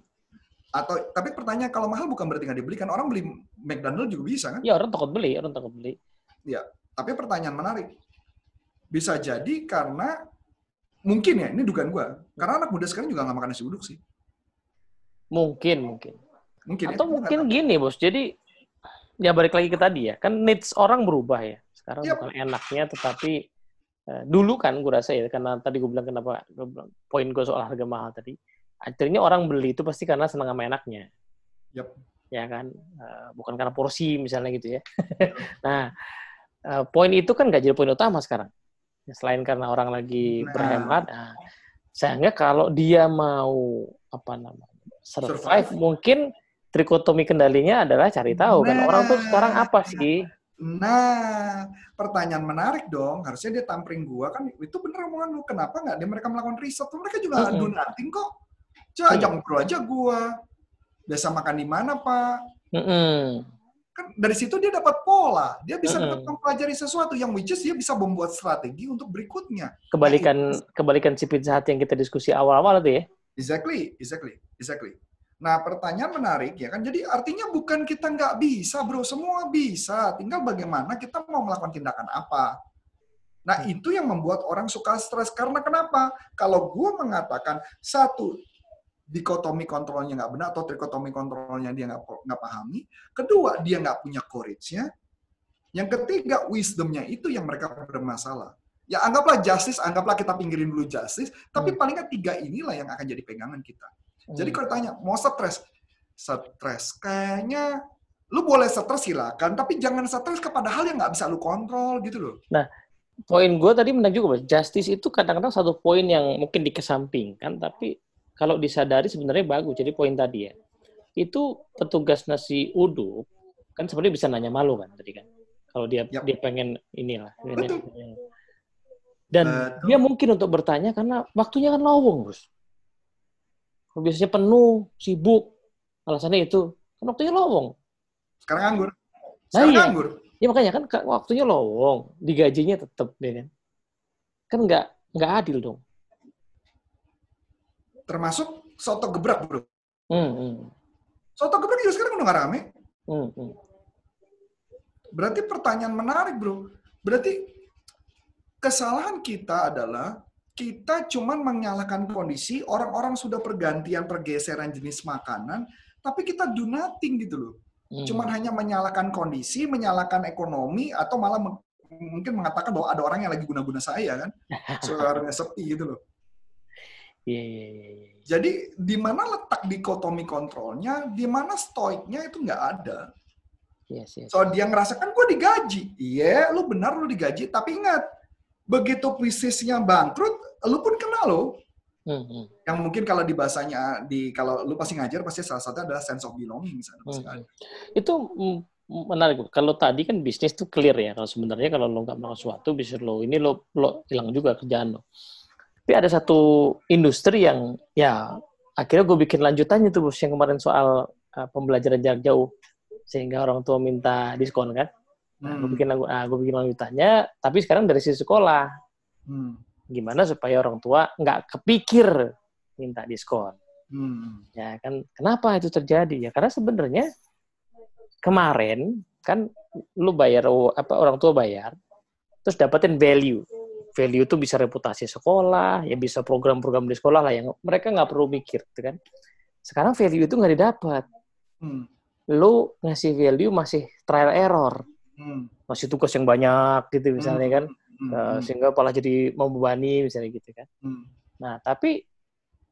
Atau tapi pertanyaan kalau mahal bukan berarti nggak dibeli kan orang beli McDonald juga bisa kan? Ya, orang takut beli, orang takut beli. Tapi pertanyaan menarik. Bisa jadi karena mungkin ya ini dugaan gua. Karena anak muda sekarang juga nggak makan nasi uduk sih. Mungkin, mungkin. Mungkin ya. Atau nggak mungkin gini, Bos. Jadi ya balik lagi ke tadi ya. Kan needs orang berubah ya. Sekarang Yap. bukan enaknya tetapi eh, dulu kan gue rasa ya karena tadi gue bilang kenapa bilang, poin gue soal harga mahal tadi. Akhirnya orang beli itu pasti karena senang sama enaknya. Yap. Ya kan, Eh, bukan karena porsi misalnya gitu ya. <laughs> nah, eh, poin itu kan gak jadi poin utama sekarang. Ya, Selain karena orang lagi Nah. berhemat, nah, sehingga kalau dia mau apa namanya survive, Survive. mungkin trikotomi kendalinya adalah cari tahu kan orang tuh Nah. sekarang apa sih? Nah, pertanyaan menarik dong. Harusnya dia tampering gua kan itu bener omongan lu. Kenapa nggak dia mereka melakukan riset? Mereka juga Mm-mm. do nothing kok. Coba Iya. ajak ngobrol aja gua. Biasa makan di mana, Pak? Mm-mm. Kan dari situ dia dapat pola. Dia bisa dapat mempelajari sesuatu yang which is dia bisa membuat strategi untuk berikutnya. Kebalikan kebalikan si pizza hut yang kita diskusi awal-awal itu ya. Exactly, exactly, exactly. Nah, pertanyaan menarik ya kan. Jadi artinya bukan kita nggak bisa, bro. Semua bisa. Tinggal bagaimana kita mau melakukan tindakan apa. Nah, itu yang membuat orang suka stres. Karena kenapa? Kalau gue mengatakan satu dikotomi kontrolnya nggak benar atau trikotomi kontrolnya dia nggak nggak pahami. Kedua, dia nggak punya courage-nya. Yang ketiga, wisdom-nya itu yang mereka bermasalah. Ya anggaplah justice, anggaplah kita pinggirin dulu justice, tapi paling nggak tiga inilah yang akan jadi pegangan kita. Jadi kalau tanya, mau stres? Stres. Kayaknya lu boleh stres silakan, tapi jangan stres kepada hal yang nggak bisa lu kontrol gitu loh. poin gue tadi menarik juga, Bos. Justice itu kadang-kadang satu poin yang mungkin dikesampingkan, tapi kalau disadari sebenarnya bagus. Jadi poin tadi ya, itu petugas nasi uduk kan sebenarnya bisa nanya malu kan tadi kan. Kalau dia Yap. dia pengen inilah. Betul. Dan Betul. dia mungkin untuk bertanya karena waktunya kan lowong, Bos. Biasanya penuh, sibuk, alasannya itu kan waktunya lowong. Sekarang nganggur. Nah, Sekarang iya. nganggur. Ya makanya kan waktunya lowong, digajinya tetap ya kan. Kan nggak nggak adil dong. Termasuk soto gebrak, bro. Hmm, hmm, Soto gebrak juga sekarang udah nggak rame. hmm, hmm. Berarti pertanyaan menarik, bro. Berarti kesalahan kita adalah kita cuman menyalahkan kondisi, orang-orang sudah pergantian pergeseran jenis makanan, tapi kita do nothing gitu loh. Hmm. Cuman hanya menyalahkan kondisi, menyalahkan ekonomi, atau malah mungkin mengatakan bahwa ada orang yang lagi guna-guna saya kan. <laughs> Suaranya sepi gitu loh. Iya, iya, iya, iya. Jadi di mana letak dikotomi kontrolnya, di mana stoiknya itu nggak ada. Yes, yes. So dia ngerasakan gue digaji. Iya, lu benar lu digaji, tapi ingat begitu bisnisnya bangkrut, lu pun kena lo. Hmm, hmm, Yang mungkin kalau di bahasanya di kalau lu pasti ngajar pasti salah satunya adalah sense of belonging misalnya. hmm, hmm. Itu mm, menarik. Kalau tadi kan bisnis tuh clear ya. Kalau sebenarnya kalau lo nggak melakukan sesuatu, bisa lo ini lo lo hilang juga kerjaan lo. Tapi ada satu industri yang ya akhirnya gue bikin lanjutannya tuh bos yang kemarin soal uh, pembelajaran jarak jauh sehingga orang tua minta diskon kan. Nah, gue Hmm. bikin lagu, ah, gue bikin lanjutannya. Tapi sekarang dari sisi sekolah, Hmm. Gimana supaya orang tua nggak kepikir minta diskon. Hmm. Ya kan, kenapa itu terjadi? Ya karena sebenarnya kemarin kan lu bayar apa orang tua bayar, terus dapetin value. Value itu bisa reputasi sekolah, ya bisa program-program di sekolah lah yang mereka nggak perlu mikir, gitu kan? Sekarang value itu nggak didapat. Hmm. Lu ngasih value masih trial error, Hmm. masih tugas yang banyak gitu misalnya kan, Hmm. Eh, Hmm. sehingga malah jadi membebani misalnya gitu kan. Hmm. Nah, tapi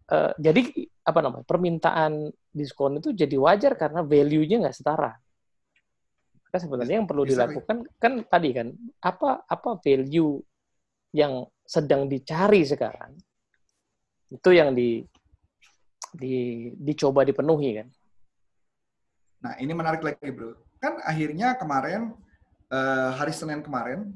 eh, jadi apa namanya permintaan diskon itu jadi wajar karena value-nya nggak setara. Maka sebenarnya yang perlu Exactly. dilakukan kan tadi kan apa apa value yang sedang dicari sekarang itu yang di di dicoba dipenuhi kan. Nah, ini menarik lagi, Bro. Kan akhirnya kemarin eh, hari Senin kemarin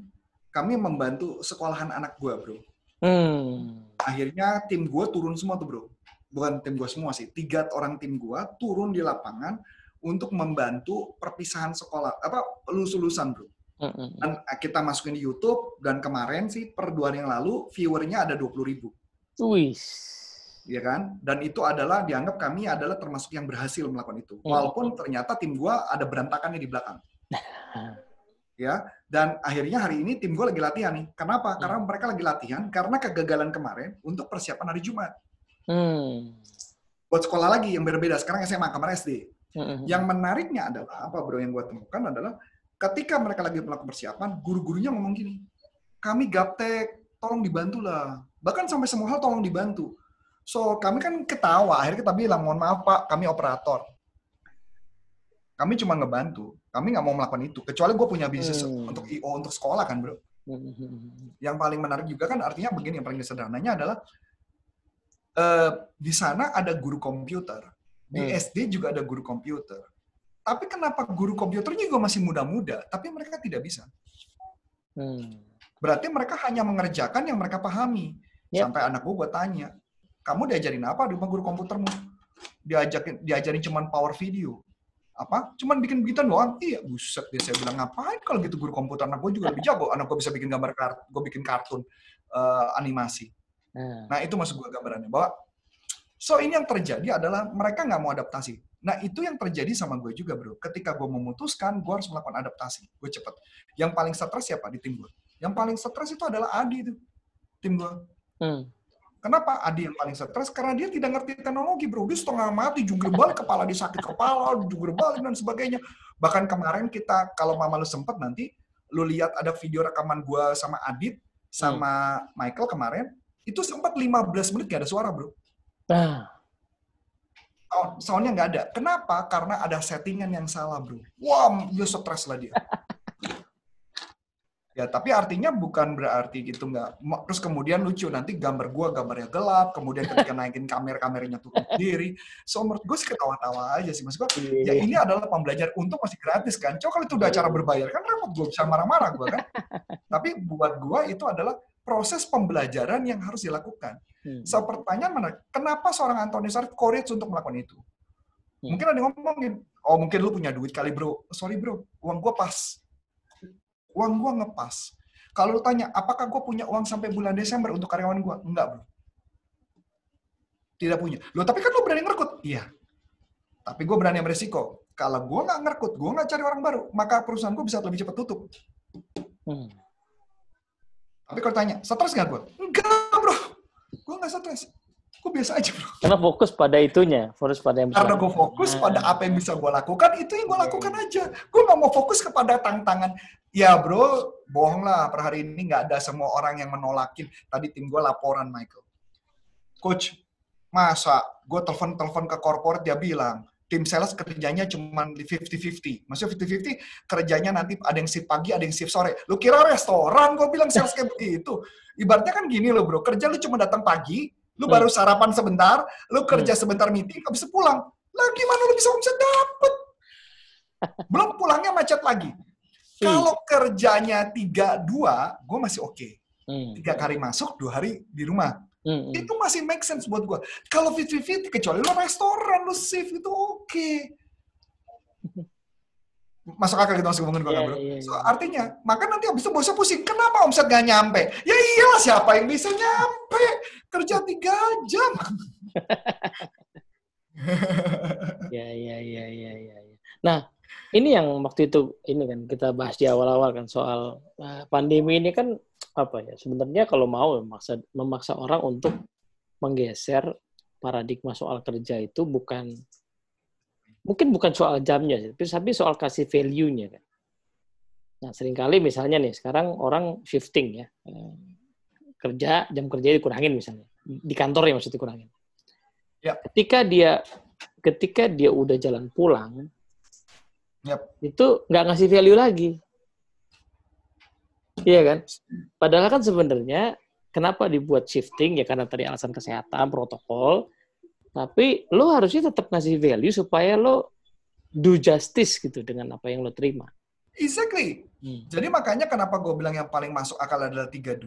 kami membantu sekolahan anak gua, Bro. Hmm. Akhirnya tim gua turun semua tuh, Bro. Bukan tim gua semua sih, tiga orang tim gua turun di lapangan untuk membantu perpisahan sekolah apa lulus-lulusan, Bro. Mm-mm. Dan eh, kita masukin di YouTube dan kemarin sih per dua hari yang lalu viewernya ada 20 ribu. Wih. ya kan? Dan itu adalah dianggap kami adalah termasuk yang berhasil melakukan itu. Hmm. Walaupun ternyata tim gua ada berantakannya di belakang. Ya, dan akhirnya hari ini tim gua lagi latihan nih. Kenapa? Karena mereka lagi latihan karena kegagalan kemarin untuk persiapan hari Jumat. Hmm. Buat sekolah lagi yang berbeda. Sekarang SMA, kemarin SD. Mm-mm. Yang menariknya adalah apa bro yang gua temukan adalah ketika mereka lagi melakukan persiapan, guru-gurunya ngomong gini, kami gaptek, tolong dibantulah. Bahkan sampai semua hal tolong dibantu. So kami kan ketawa, akhirnya kita bilang, mohon maaf pak, kami operator. Kami cuma ngebantu, kami nggak mau melakukan itu. Kecuali gue punya bisnis Hmm. untuk IO untuk sekolah kan bro. Yang paling menarik juga kan artinya begini, yang paling sederhananya adalah eh, di sana ada guru komputer, di Hmm. SD juga ada guru komputer. Tapi kenapa guru komputernya juga masih muda-muda, tapi mereka tidak bisa? Hmm. Berarti mereka hanya mengerjakan yang mereka pahami. Yep. Sampai anak gue, gue tanya, kamu diajarin apa di rumah guru komputermu? Diajakin, diajarin cuman power video. Apa? Cuman bikin bikin doang? Iya, buset dia saya bilang ngapain kalau gitu guru komputer anak gue juga lebih jago. Anak gue bisa bikin gambar kartun, gue bikin kartun eh, animasi. Nah. Nah itu maksud gue gambarannya bahwa so ini yang terjadi adalah mereka nggak mau adaptasi. Nah itu yang terjadi sama gue juga bro. Ketika gue memutuskan gue harus melakukan adaptasi, gue cepet. Yang paling stres siapa di tim gue? Yang paling stres itu adalah Adi itu tim gue. Hmm. Kenapa Adi yang paling stres? Karena dia tidak ngerti teknologi bro. Dia setengah mati, jungkir balik, kepala dia sakit kepala, jungkir balik dan sebagainya. Bahkan kemarin kita, kalau mama lu sempet nanti, lu lihat ada video rekaman gue sama Adit, sama Michael kemarin, itu sempat 15 menit gak ada suara bro. Nah. Sound- Soundnya nggak ada. Kenapa? Karena ada settingan yang salah bro. Wah, dia stres lah dia. Ya, tapi artinya bukan berarti gitu nggak. Terus kemudian lucu nanti gambar gua gambarnya gelap, kemudian ketika naikin kamera kameranya tutup diri. So menurut gue sih ketawa-tawa aja sih. Maksud gua, ya ini adalah pembelajaran untuk masih gratis kan. Coba kalau itu udah acara berbayar kan repot gue bisa marah-marah gua kan. Tapi buat gua itu adalah proses pembelajaran yang harus dilakukan. Hmm. So pertanyaan mana? Kenapa seorang Anthony Sarif courage untuk melakukan itu? Hmm. Mungkin ada yang ngomongin, oh mungkin lu punya duit kali bro. Sorry bro, uang gua pas. Uang gua ngepas. Kalau lu tanya, apakah gua punya uang sampai bulan Desember untuk karyawan gua? Enggak bro. Tidak punya. Loh tapi kan lu berani ngerekut? Iya. Tapi gue berani ambil resiko. Kalau gua nggak ngerekut, gua nggak cari orang baru, maka perusahaan gua bisa lebih cepat tutup. Hmm. Tapi kalau tanya, stres nggak gue? Enggak bro. Gue nggak stres. Gue biasa aja bro. Karena fokus pada itunya, fokus pada yang Karena bisa- gue fokus Nah. pada apa yang bisa gue lakukan, itu yang gue lakukan aja. Gue nggak mau fokus kepada tantangan. Ya bro, bohong lah. Per hari ini nggak ada semua orang yang menolakin. Tadi tim gue laporan, Michael. Coach, masa gue telepon-telepon ke corporate dia bilang, tim sales kerjanya cuma di 50-50. Maksudnya 50-50 kerjanya nanti ada yang shift pagi, ada yang shift sore. Lu kira restoran? Gue bilang sales kayak begitu. Ibaratnya kan gini loh bro, kerja lu cuma datang pagi, lu Hmm. baru sarapan sebentar, lu kerja sebentar meeting, habis itu pulang. Lah gimana lu bisa omset dapet? <laughs> Belum pulangnya macet lagi. Kalau kerjanya 3-2, gue masih oke. Hmm. Tiga hari masuk, dua hari di rumah. Hmm. Itu masih make sense buat gue. Kalau 50-50, kecuali lu restoran, lu shift, itu oke. Masuk akal gitu masuk ngomongin gue Iya, bro. iya, So, iya. artinya, maka nanti abis itu bosnya pusing. Kenapa omset gak nyampe? Ya iyalah siapa yang bisa nyampe? Kerja tiga jam. <laughs> Ya, ya, ya, ya, ya, ya. Nah, ini yang waktu itu ini kan kita bahas di awal-awal kan soal eh, pandemi ini kan apa ya? Sebenarnya kalau mau memaksa memaksa orang untuk menggeser paradigma soal kerja itu bukan mungkin bukan soal jamnya, tapi soal kasih value-nya kan. Nah, sering kali misalnya nih sekarang orang shifting ya. Eh, kerja jam kerja dikurangin misalnya. Di kantor ya maksudnya dikurangin. Ya. Ketika dia ketika dia udah jalan pulang Yep. itu nggak ngasih value lagi. Iya kan? Padahal kan sebenarnya kenapa dibuat shifting ya karena tadi alasan kesehatan, protokol. Tapi lo harusnya tetap ngasih value supaya lo do justice gitu dengan apa yang lo terima. Exactly. Hmm. Jadi makanya kenapa gue bilang yang paling masuk akal adalah 32.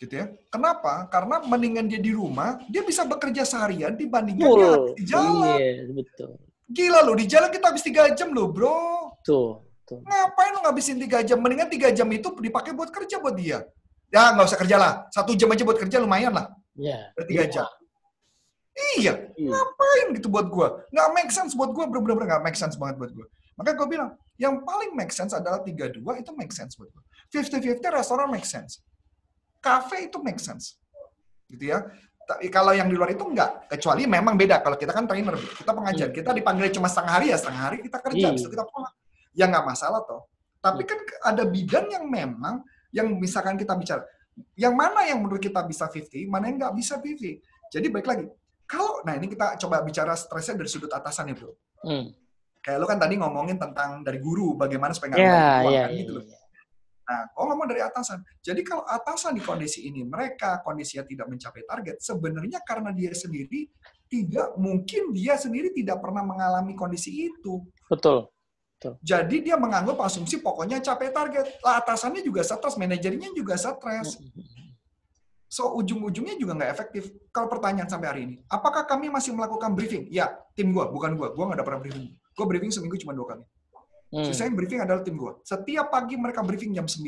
Gitu ya. Kenapa? Karena mendingan dia di rumah, dia bisa bekerja seharian dibandingkan dia Betul. harus di jalan. Iya, betul. Gila lu, di jalan kita habis 3 jam loh, bro. Tuh, tuh. Ngapain lu ngabisin 3 jam? Mendingan 3 jam itu dipakai buat kerja buat dia. Ya, nggak usah kerja lah. Satu jam aja buat kerja lumayan lah. Ya. Udah tiga jam. Iya, Iya. ngapain gitu buat gue? Nggak make sense buat gue, bener-bener nggak make sense banget buat gue. Makanya gue bilang, yang paling make sense adalah 32 itu make sense buat gue. 50-50 restoran make sense. Cafe itu make sense. Gitu ya. Tapi kalau yang di luar itu enggak. Kecuali memang beda. Kalau kita kan trainer, kita pengajar. Hmm. Kita dipanggil cuma setengah hari ya, setengah hari kita kerja. Bisa kita pulang. Ya nggak masalah toh. Tapi kan ada bidang yang memang, yang misalkan kita bicara, yang mana yang menurut kita bisa 50, mana yang nggak bisa 50. Jadi baik lagi, kalau, nah ini kita coba bicara stresnya dari sudut atasan ya bro. Hmm. Kayak lo kan tadi ngomongin tentang dari guru, bagaimana supaya nggak Ya, uang ya, ya, gitu loh. ya. Nah, kalau ngomong dari atasan, jadi kalau atasan di kondisi ini, mereka kondisinya tidak mencapai target, sebenarnya karena dia sendiri tidak, mungkin dia sendiri tidak pernah mengalami kondisi itu. Betul. Jadi dia menganggap asumsi pokoknya capai target. Lah atasannya juga stres, manajernya juga stres. So ujung-ujungnya juga nggak efektif. Kalau pertanyaan sampai hari ini, apakah kami masih melakukan briefing? Ya, tim gua, bukan gua. Gua nggak ada pernah briefing. Gua briefing seminggu cuma dua kali. Hmm. Sisa yang briefing adalah tim gua. Setiap pagi mereka briefing jam 9.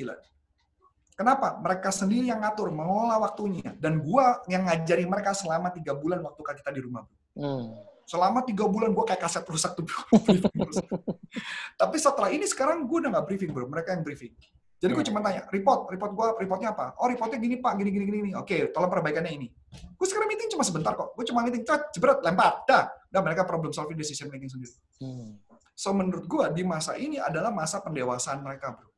Kenapa? Mereka sendiri yang ngatur, mengelola waktunya. Dan gua yang ngajari mereka selama tiga bulan waktu kita di rumah. Hmm. Selama tiga bulan gue kayak kaset rusak tuh. <laughs> Tapi setelah ini sekarang gue udah nggak briefing bro, mereka yang briefing. Jadi gue cuma tanya, report, report gue, reportnya apa? Oh reportnya gini pak, gini gini gini. Oke, tolong perbaikannya ini. Gue sekarang meeting cuma sebentar kok. Gue cuma meeting, cet, jebret, lempar, dah. Dah mereka problem solving decision making sendiri. Hmm. So menurut gue di masa ini adalah masa pendewasaan mereka bro.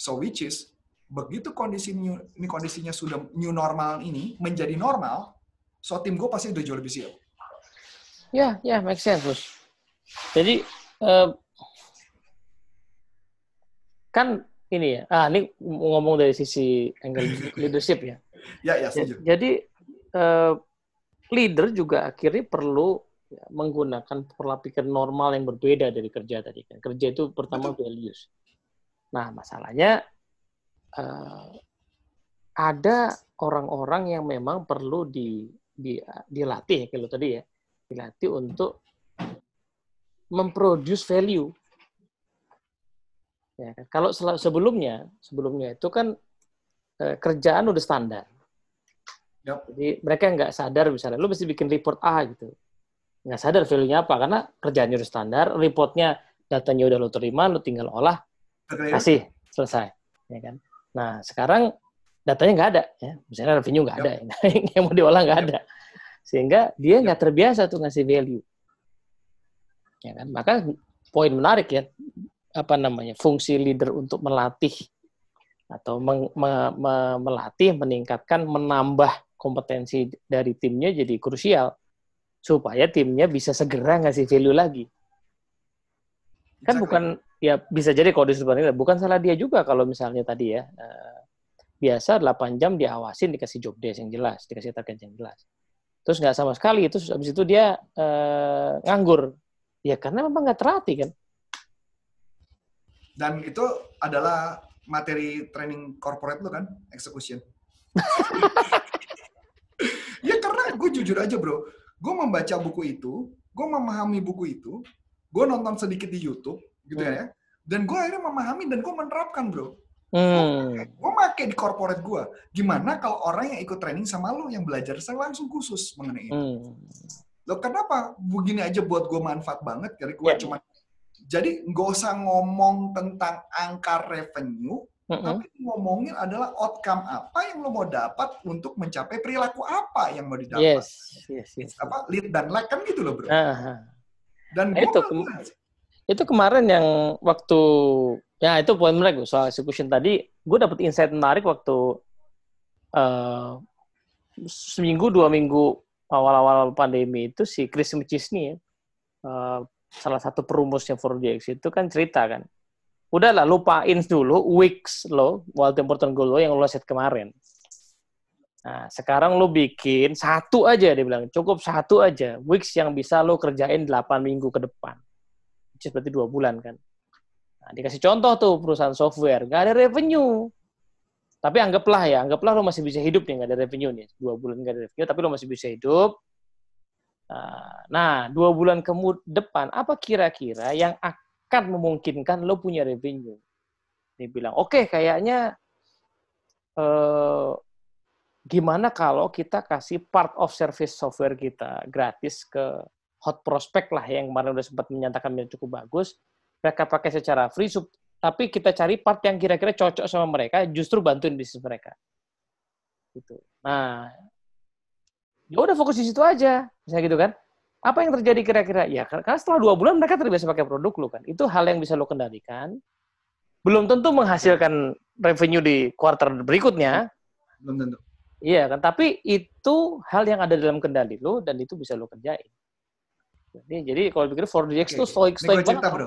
So which is begitu kondisi new, ini kondisinya sudah new normal ini menjadi normal, so tim gue pasti udah jauh lebih siap. Ya, ya, make sense, Bos. Jadi, eh, kan ini ya, ah ini ngomong dari sisi angle leadership ya. <laughs> Ya ya setuju. Jadi, eh, leader juga akhirnya perlu ya, menggunakan pola pikir normal yang berbeda dari kerja tadi kan. Kerja itu pertama values. Nah, masalahnya eh, ada orang-orang yang memang perlu di, di dilatih kayak lo tadi ya, dilatih untuk memproduce value. Ya, kan? kalau sebelumnya, sebelumnya itu kan eh, kerjaan udah standar. Yap. Jadi mereka nggak sadar misalnya, lu mesti bikin report A gitu. Nggak sadar value-nya apa, karena kerjaannya udah standar, reportnya datanya udah lo terima, lo tinggal olah, Oke. kasih, selesai. Ya kan? Nah, sekarang datanya nggak ada. Ya. Misalnya revenue nggak ada, <laughs> yang mau diolah nggak ada. Sehingga dia nggak terbiasa tuh ngasih value. Ya kan? Maka poin menarik ya, apa namanya, fungsi leader untuk melatih atau meng- me- me- melatih, meningkatkan, menambah kompetensi dari timnya jadi krusial supaya timnya bisa segera ngasih value lagi. Kan Exactly. bukan ya bisa jadi kalau disebutkan bukan salah dia juga kalau misalnya tadi ya eh, biasa 8 jam diawasin dikasih job desk yang jelas, dikasih target yang jelas. Terus nggak sama sekali itu habis itu dia eh, nganggur. Ya karena memang nggak terlatih kan. Dan itu adalah materi training corporate lu kan, execution. <laughs> ya karena gue jujur aja bro, gue membaca buku itu, gue memahami buku itu, gue nonton sedikit di YouTube, gitu ya, dan gue akhirnya memahami dan gue menerapkan bro. Hmm. Gue make di corporate gue. Gimana kalau orang yang ikut training sama lu yang belajar saya langsung khusus mengenai itu. Hmm. Loh kenapa? Begini aja buat gue manfaat banget. Jadi gue Ya. cuma jadi nggak usah ngomong tentang angka revenue, Mm-mm. tapi ngomongin adalah outcome apa yang lo mau dapat untuk mencapai perilaku apa yang mau didapat. Yes, yes, yes. Apa lead dan lag kan gitu loh bro. Ah. Dan Nah, itu kem- itu kemarin yang waktu ya itu poin Bu, soal execution tadi gue dapet insight menarik waktu eh, seminggu dua minggu awal-awal pandemi itu si Chris McChesney ya uh, salah satu perumusnya 4DX itu kan cerita kan. Udahlah lupain dulu weeks lo, multi important goal lo yang lo set kemarin. Nah, sekarang lo bikin satu aja dia bilang, cukup satu aja. Weeks yang bisa lo kerjain 8 minggu ke depan. Which berarti dua bulan kan. Nah, dikasih contoh tuh perusahaan software, nggak ada revenue. Tapi anggaplah ya, anggaplah lo masih bisa hidup nih, nggak ada revenue nih. Dua bulan nggak ada revenue, tapi lo masih bisa hidup Nah, dua bulan ke depan, apa kira-kira yang akan memungkinkan lo punya revenue? Dia bilang, oke, okay, kayaknya eh, gimana kalau kita kasih part of service software kita gratis ke hot prospect lah yang kemarin udah sempat menyatakan yang cukup bagus. Mereka pakai secara free, tapi kita cari part yang kira-kira cocok sama mereka, justru bantuin bisnis mereka. Gitu. Nah, ya udah fokus di situ aja, misalnya gitu kan. Apa yang terjadi kira-kira? Ya, karena setelah dua bulan mereka terbiasa pakai produk lo kan. Itu hal yang bisa lo kendalikan. Belum tentu menghasilkan revenue di kuartal berikutnya. Belum tentu. Iya kan, tapi itu hal yang ada dalam kendali lo dan itu bisa lo kerjain. Jadi, jadi kalau pikir 4DX okay. tuh stoik stoik banget. Cerita, bro.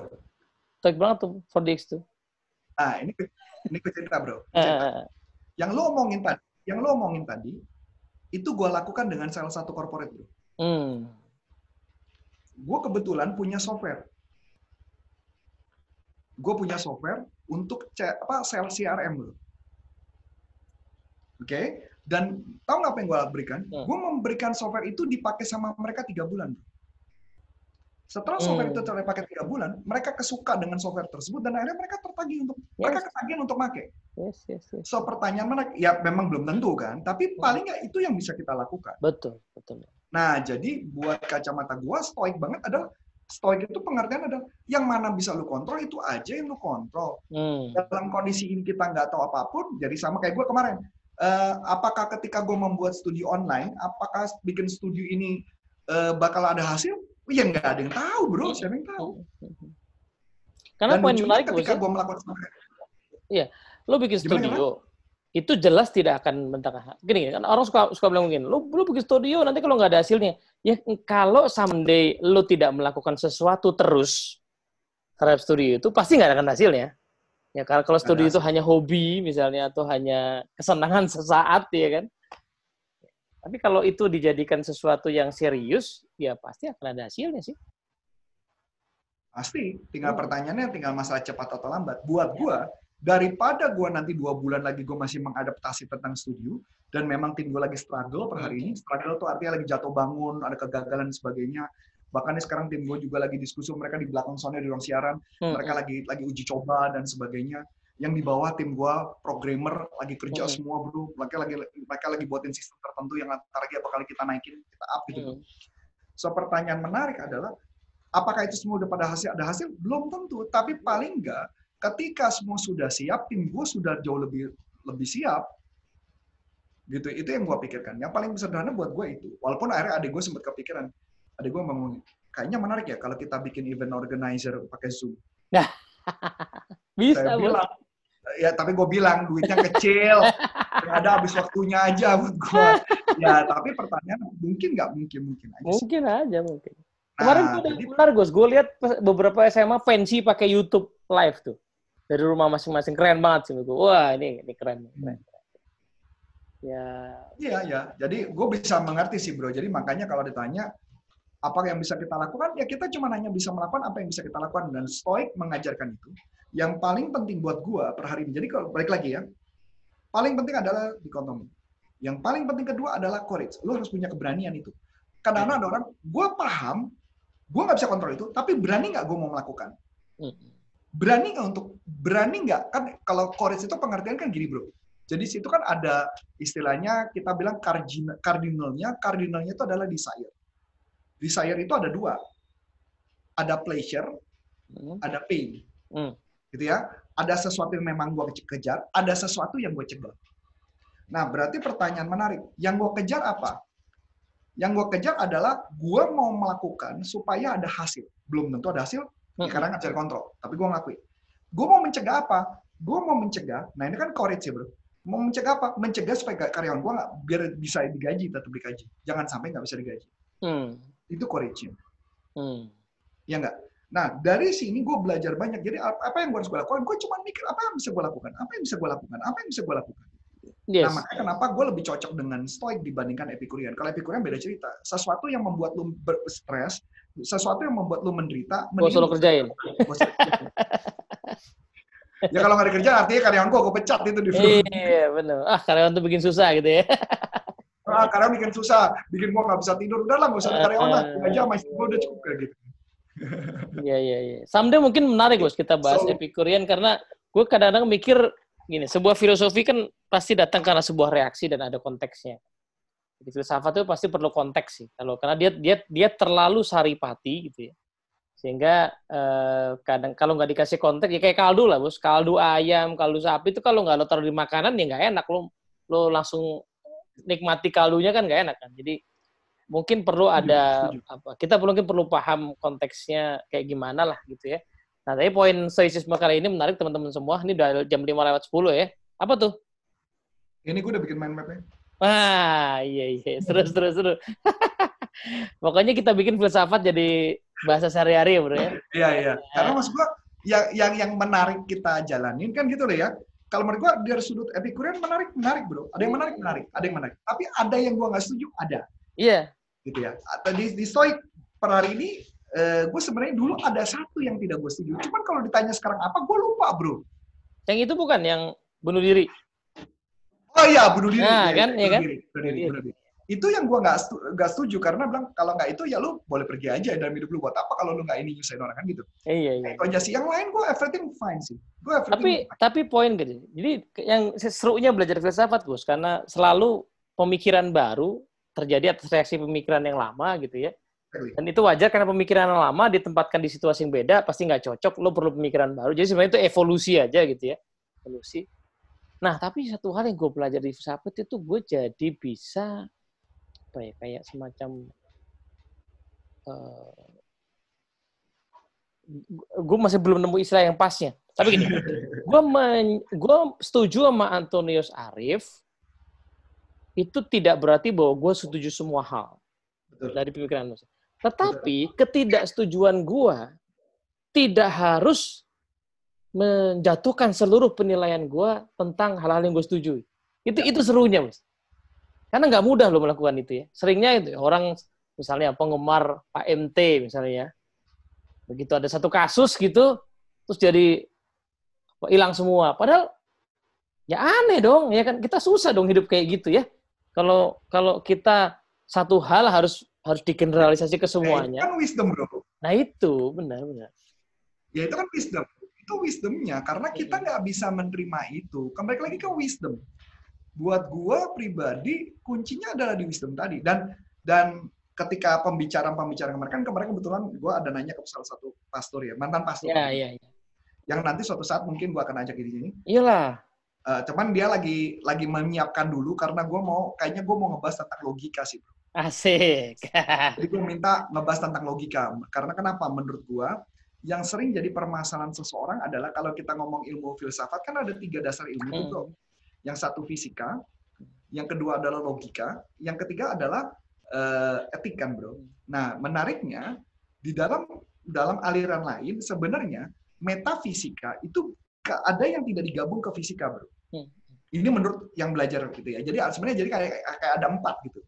Stoik banget tuh 4DX tuh. Nah, ini ini cerita, Bro. Cerita. yang lo omongin tadi, yang lo omongin tadi itu gue lakukan dengan salah satu corporate bro. Hmm. Gue kebetulan punya software. Gue punya software untuk apa sales CRM bro. Oke, okay? dan tahu nggak apa yang gue berikan? Hmm. Gue memberikan software itu dipakai sama mereka tiga bulan. Bro. Setelah software hmm. itu terpakai tiga bulan, mereka kesuka dengan software tersebut dan akhirnya mereka tertagih untuk yes. mereka ketagihan untuk make. Yes, yes, yes. So pertanyaan mana? Ya memang belum tentu kan, tapi hmm. paling nggak itu yang bisa kita lakukan. Betul, betul. Nah jadi buat kacamata gua stoik banget adalah stoik itu pengertian adalah yang mana bisa lu kontrol itu aja yang lu kontrol. Hmm. Dalam kondisi ini kita nggak tahu apa pun, jadi sama kayak gua kemarin. Uh, apakah ketika gue membuat studi online, apakah bikin studi ini uh, bakal ada hasil? Ya nggak ada yang tahu bro, siapa yang tahu. Karena Dan poin menarik ketika gue melakukan Iya, lo bikin Gimana studio, itu jelas tidak akan mentah. Gini kan orang suka suka bilang mungkin, lo lo bikin studio nanti kalau nggak ada hasilnya, ya kalau someday lo tidak melakukan sesuatu terus terhadap studio itu pasti nggak akan hasilnya. Ya kalau kalau studio itu hanya hobi misalnya atau hanya kesenangan <laughs> sesaat ya kan, tapi kalau itu dijadikan sesuatu yang serius, ya pasti akan ada hasilnya sih. Pasti. Tinggal hmm. pertanyaannya tinggal masalah cepat atau lambat. Buat ya. gue, daripada gue nanti dua bulan lagi gue masih mengadaptasi tentang studio, dan memang tim gue lagi struggle per hari ini. Struggle itu artinya lagi jatuh bangun, ada kegagalan dan sebagainya. Bahkan sekarang tim gue juga lagi diskusi, mereka di belakang soalnya di ruang siaran, hmm. mereka lagi lagi uji coba dan sebagainya yang di bawah tim gua programmer lagi kerja hmm. semua bro mereka lagi mereka lagi buatin sistem tertentu yang apa kali kita naikin kita up gitu hmm. So pertanyaan menarik adalah apakah itu semua udah pada hasil? Ada hasil? Belum tentu. Tapi paling enggak ketika semua sudah siap tim gua sudah jauh lebih lebih siap gitu. Itu yang gua pikirkan. Yang paling sederhana buat gue itu. Walaupun akhirnya adik gue sempat kepikiran adik gue ngomong kayaknya menarik ya kalau kita bikin event organizer pakai zoom. Nah <laughs> bisa saya bilang ya tapi gue bilang duitnya kecil. Ada habis waktunya aja buat gue ya tapi pertanyaan mungkin nggak mungkin mungkin aja mungkin aja mungkin. Nah, kemarin gue jadi, benar Gus. Gue lihat beberapa SMA pensi pakai YouTube live tuh. Dari rumah masing-masing. Keren banget sih gue wah ini ini keren. Keren ya. Iya ya jadi gue bisa mengerti sih bro. Jadi makanya kalau ditanya apa yang bisa kita lakukan ya kita cuma hanya bisa melakukan apa yang bisa kita lakukan dan stoik mengajarkan itu yang paling penting buat gua per hari ini. Jadi kalau balik lagi ya, paling penting adalah dikotomi. Yang paling penting kedua adalah courage. Lu harus punya keberanian itu. Karena hmm. ada orang, gua paham, gua nggak bisa kontrol itu, tapi berani nggak gua mau melakukan? Hmm. Berani nggak untuk berani nggak? Kan kalau courage itu pengertian kan gini bro. Jadi situ kan ada istilahnya kita bilang cardinalnya, cardinalnya itu adalah desire. Desire itu ada dua, ada pleasure, hmm. ada pain. Hmm gitu ya. Ada sesuatu yang memang gue kejar, ada sesuatu yang gue cegah. Nah, berarti pertanyaan menarik. Yang gue kejar apa? Yang gue kejar adalah gue mau melakukan supaya ada hasil. Belum tentu ada hasil, ya karena nggak cari kontrol. Tapi gue ngakui. Gue mau mencegah apa? Gue mau mencegah, nah ini kan courage ya bro. Mau mencegah apa? Mencegah supaya karyawan gue nggak biar bisa digaji, tetap digaji. Jangan sampai nggak bisa digaji. Hmm. Itu courage. Hmm. Ya enggak? Nah, dari sini gue belajar banyak. Jadi apa yang gue harus gue lakukan? Gue cuma mikir apa yang bisa gue lakukan? Apa yang bisa gue lakukan? Apa yang bisa gue lakukan? Yes. Nah, makanya kenapa gue lebih cocok dengan stoik dibandingkan epikurian. Kalau epikurian beda cerita. Sesuatu yang membuat lu stres, sesuatu yang membuat lu menderita, gue selalu <laughs> kerjain. ya kalau nggak dikerja artinya karyawan gue gue pecat itu di Iya benar. Ah karyawan tuh bikin susah gitu ya. <laughs> ah, karyawan bikin susah, bikin gue nggak bisa tidur. Udah lah nggak usah karyawan lah, aja sama istri gue udah cukup kayak gitu. Iya iya iya. Someday mungkin menarik bos kita bahas so, epikurian karena gue kadang-kadang mikir gini, sebuah filosofi kan pasti datang karena sebuah reaksi dan ada konteksnya. Jadi filsafat itu pasti perlu konteks sih. Kalau karena dia dia dia terlalu saripati gitu ya. Sehingga eh, kadang kalau nggak dikasih konteks ya kayak kaldu lah bos, kaldu ayam, kaldu sapi itu kalau nggak lo taruh di makanan ya nggak enak lo lo langsung nikmati kaldunya kan nggak enak kan. Jadi mungkin perlu ada apa kita perlu mungkin perlu paham konteksnya kayak gimana lah gitu ya. Nah, tapi poin stoicisme kali ini menarik teman-teman semua. Ini udah jam 5 lewat 10 ya. Apa tuh? Ini gue udah bikin mind map-nya. Ah, iya iya, seru seru seru. <laughs> Pokoknya kita bikin filsafat jadi bahasa sehari-hari ya, Bro ya. Iya iya. Karena maksud gua yang yang yang menarik kita jalanin kan gitu loh ya. Kalau menurut gua dari sudut epikurian menarik menarik, Bro. Ada yang menarik menarik, ada yang menarik. Tapi ada yang gua nggak setuju, ada. Iya. Gitu ya. Di, di stoik per hari ini uh, gue sebenarnya dulu ada satu yang tidak gue setuju. Cuman kalau ditanya sekarang apa, gue lupa, bro. Yang itu bukan yang bunuh diri. Oh iya, bunuh diri. Nah, ya, kan, ya, kan? Diri, bunuh diri, bunuh diri. Itu yang gue nggak setuju, setuju karena bilang kalau nggak itu ya lu boleh pergi aja dalam hidup lu buat apa kalau lu nggak ini nyusahin orang kan gitu. Iya iya. Kalau sih yang lain gue everything fine sih. Gue everything. Tapi fine. tapi poin gini. Jadi yang serunya belajar filsafat Gus karena selalu pemikiran baru terjadi atas reaksi pemikiran yang lama gitu ya. Dan itu wajar karena pemikiran yang lama ditempatkan di situasi yang beda pasti nggak cocok. Lo perlu pemikiran baru. Jadi sebenarnya itu evolusi aja gitu ya. Evolusi. Nah, tapi satu hal yang gue belajar di filsafat itu gue jadi bisa apa ya kayak semacam uh, eh, gue masih belum nemu istilah yang pasnya. Tapi gini, <laughs> gue men, gue setuju sama Antonius Arif itu tidak berarti bahwa gue setuju semua hal Betul. dari pemikiran Mas. Tetapi Betul. ketidaksetujuan gue tidak harus menjatuhkan seluruh penilaian gue tentang hal-hal yang gue setuju. Itu ya. itu serunya, Mas. Karena nggak mudah lo melakukan itu ya. Seringnya itu ya, orang misalnya penggemar Pak MT misalnya ya. Begitu ada satu kasus gitu, terus jadi hilang semua. Padahal ya aneh dong, ya kan kita susah dong hidup kayak gitu ya. Kalau kalau kita satu hal harus harus digeneralisasi ke semuanya. Nah, itu kan wisdom, Bro. Nah, itu benar benar. Ya itu kan wisdom. Itu wisdomnya karena kita nggak bisa menerima itu. Kembali lagi ke wisdom buat gua pribadi kuncinya adalah di wisdom tadi. Dan dan ketika pembicaraan-pembicaraan kemarin kan kemarin kebetulan gua ada nanya ke salah satu pastor ya mantan pastor. Ya, ya, ya. yang nanti suatu saat mungkin gua akan ajak di sini. Iyalah. Uh, cuman dia lagi lagi menyiapkan dulu karena gua mau kayaknya gua mau ngebahas tentang logika sih bro. Asik. <laughs> Jadi gua minta ngebahas tentang logika. Karena kenapa? Menurut gua yang sering jadi permasalahan seseorang adalah kalau kita ngomong ilmu filsafat kan ada tiga dasar ilmu hmm. itu yang satu fisika, yang kedua adalah logika, yang ketiga adalah uh, etik kan, Bro. Nah, menariknya di dalam dalam aliran lain sebenarnya metafisika itu ada yang tidak digabung ke fisika, Bro. Hmm. Ini menurut yang belajar gitu ya. Jadi sebenarnya jadi kayak kayak ada empat gitu.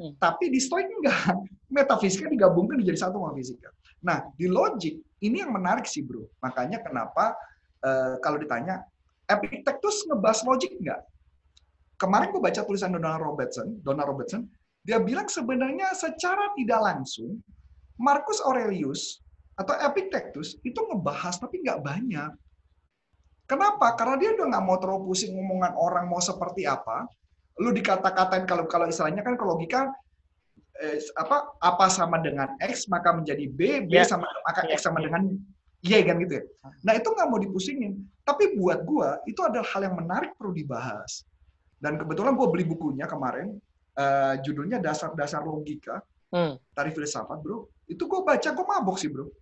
Hmm. Tapi di Stoik enggak. <laughs> Metafisika digabungkan menjadi satu sama fisika. Nah, di logik ini yang menarik sih, Bro. Makanya kenapa uh, kalau ditanya Epictetus ngebahas logik nggak? Kemarin gue baca tulisan Donald Robertson, Donald Robertson, dia bilang sebenarnya secara tidak langsung Marcus Aurelius atau Epictetus itu ngebahas tapi nggak banyak. Kenapa? Karena dia udah nggak mau terlalu pusing ngomongan orang mau seperti apa. Lu dikata-katain kalau kalau istilahnya kan kalau logika eh, apa apa sama dengan x maka menjadi b, b yeah. sama maka x sama yeah. dengan y kan gitu ya. Nah itu nggak mau dipusingin. Tapi buat gua itu adalah hal yang menarik perlu dibahas. Dan kebetulan gue beli bukunya kemarin, uh, judulnya Dasar-Dasar Logika, hmm. Tarif Filsafat, bro. Itu gue baca, gue mabok sih, bro. <laughs>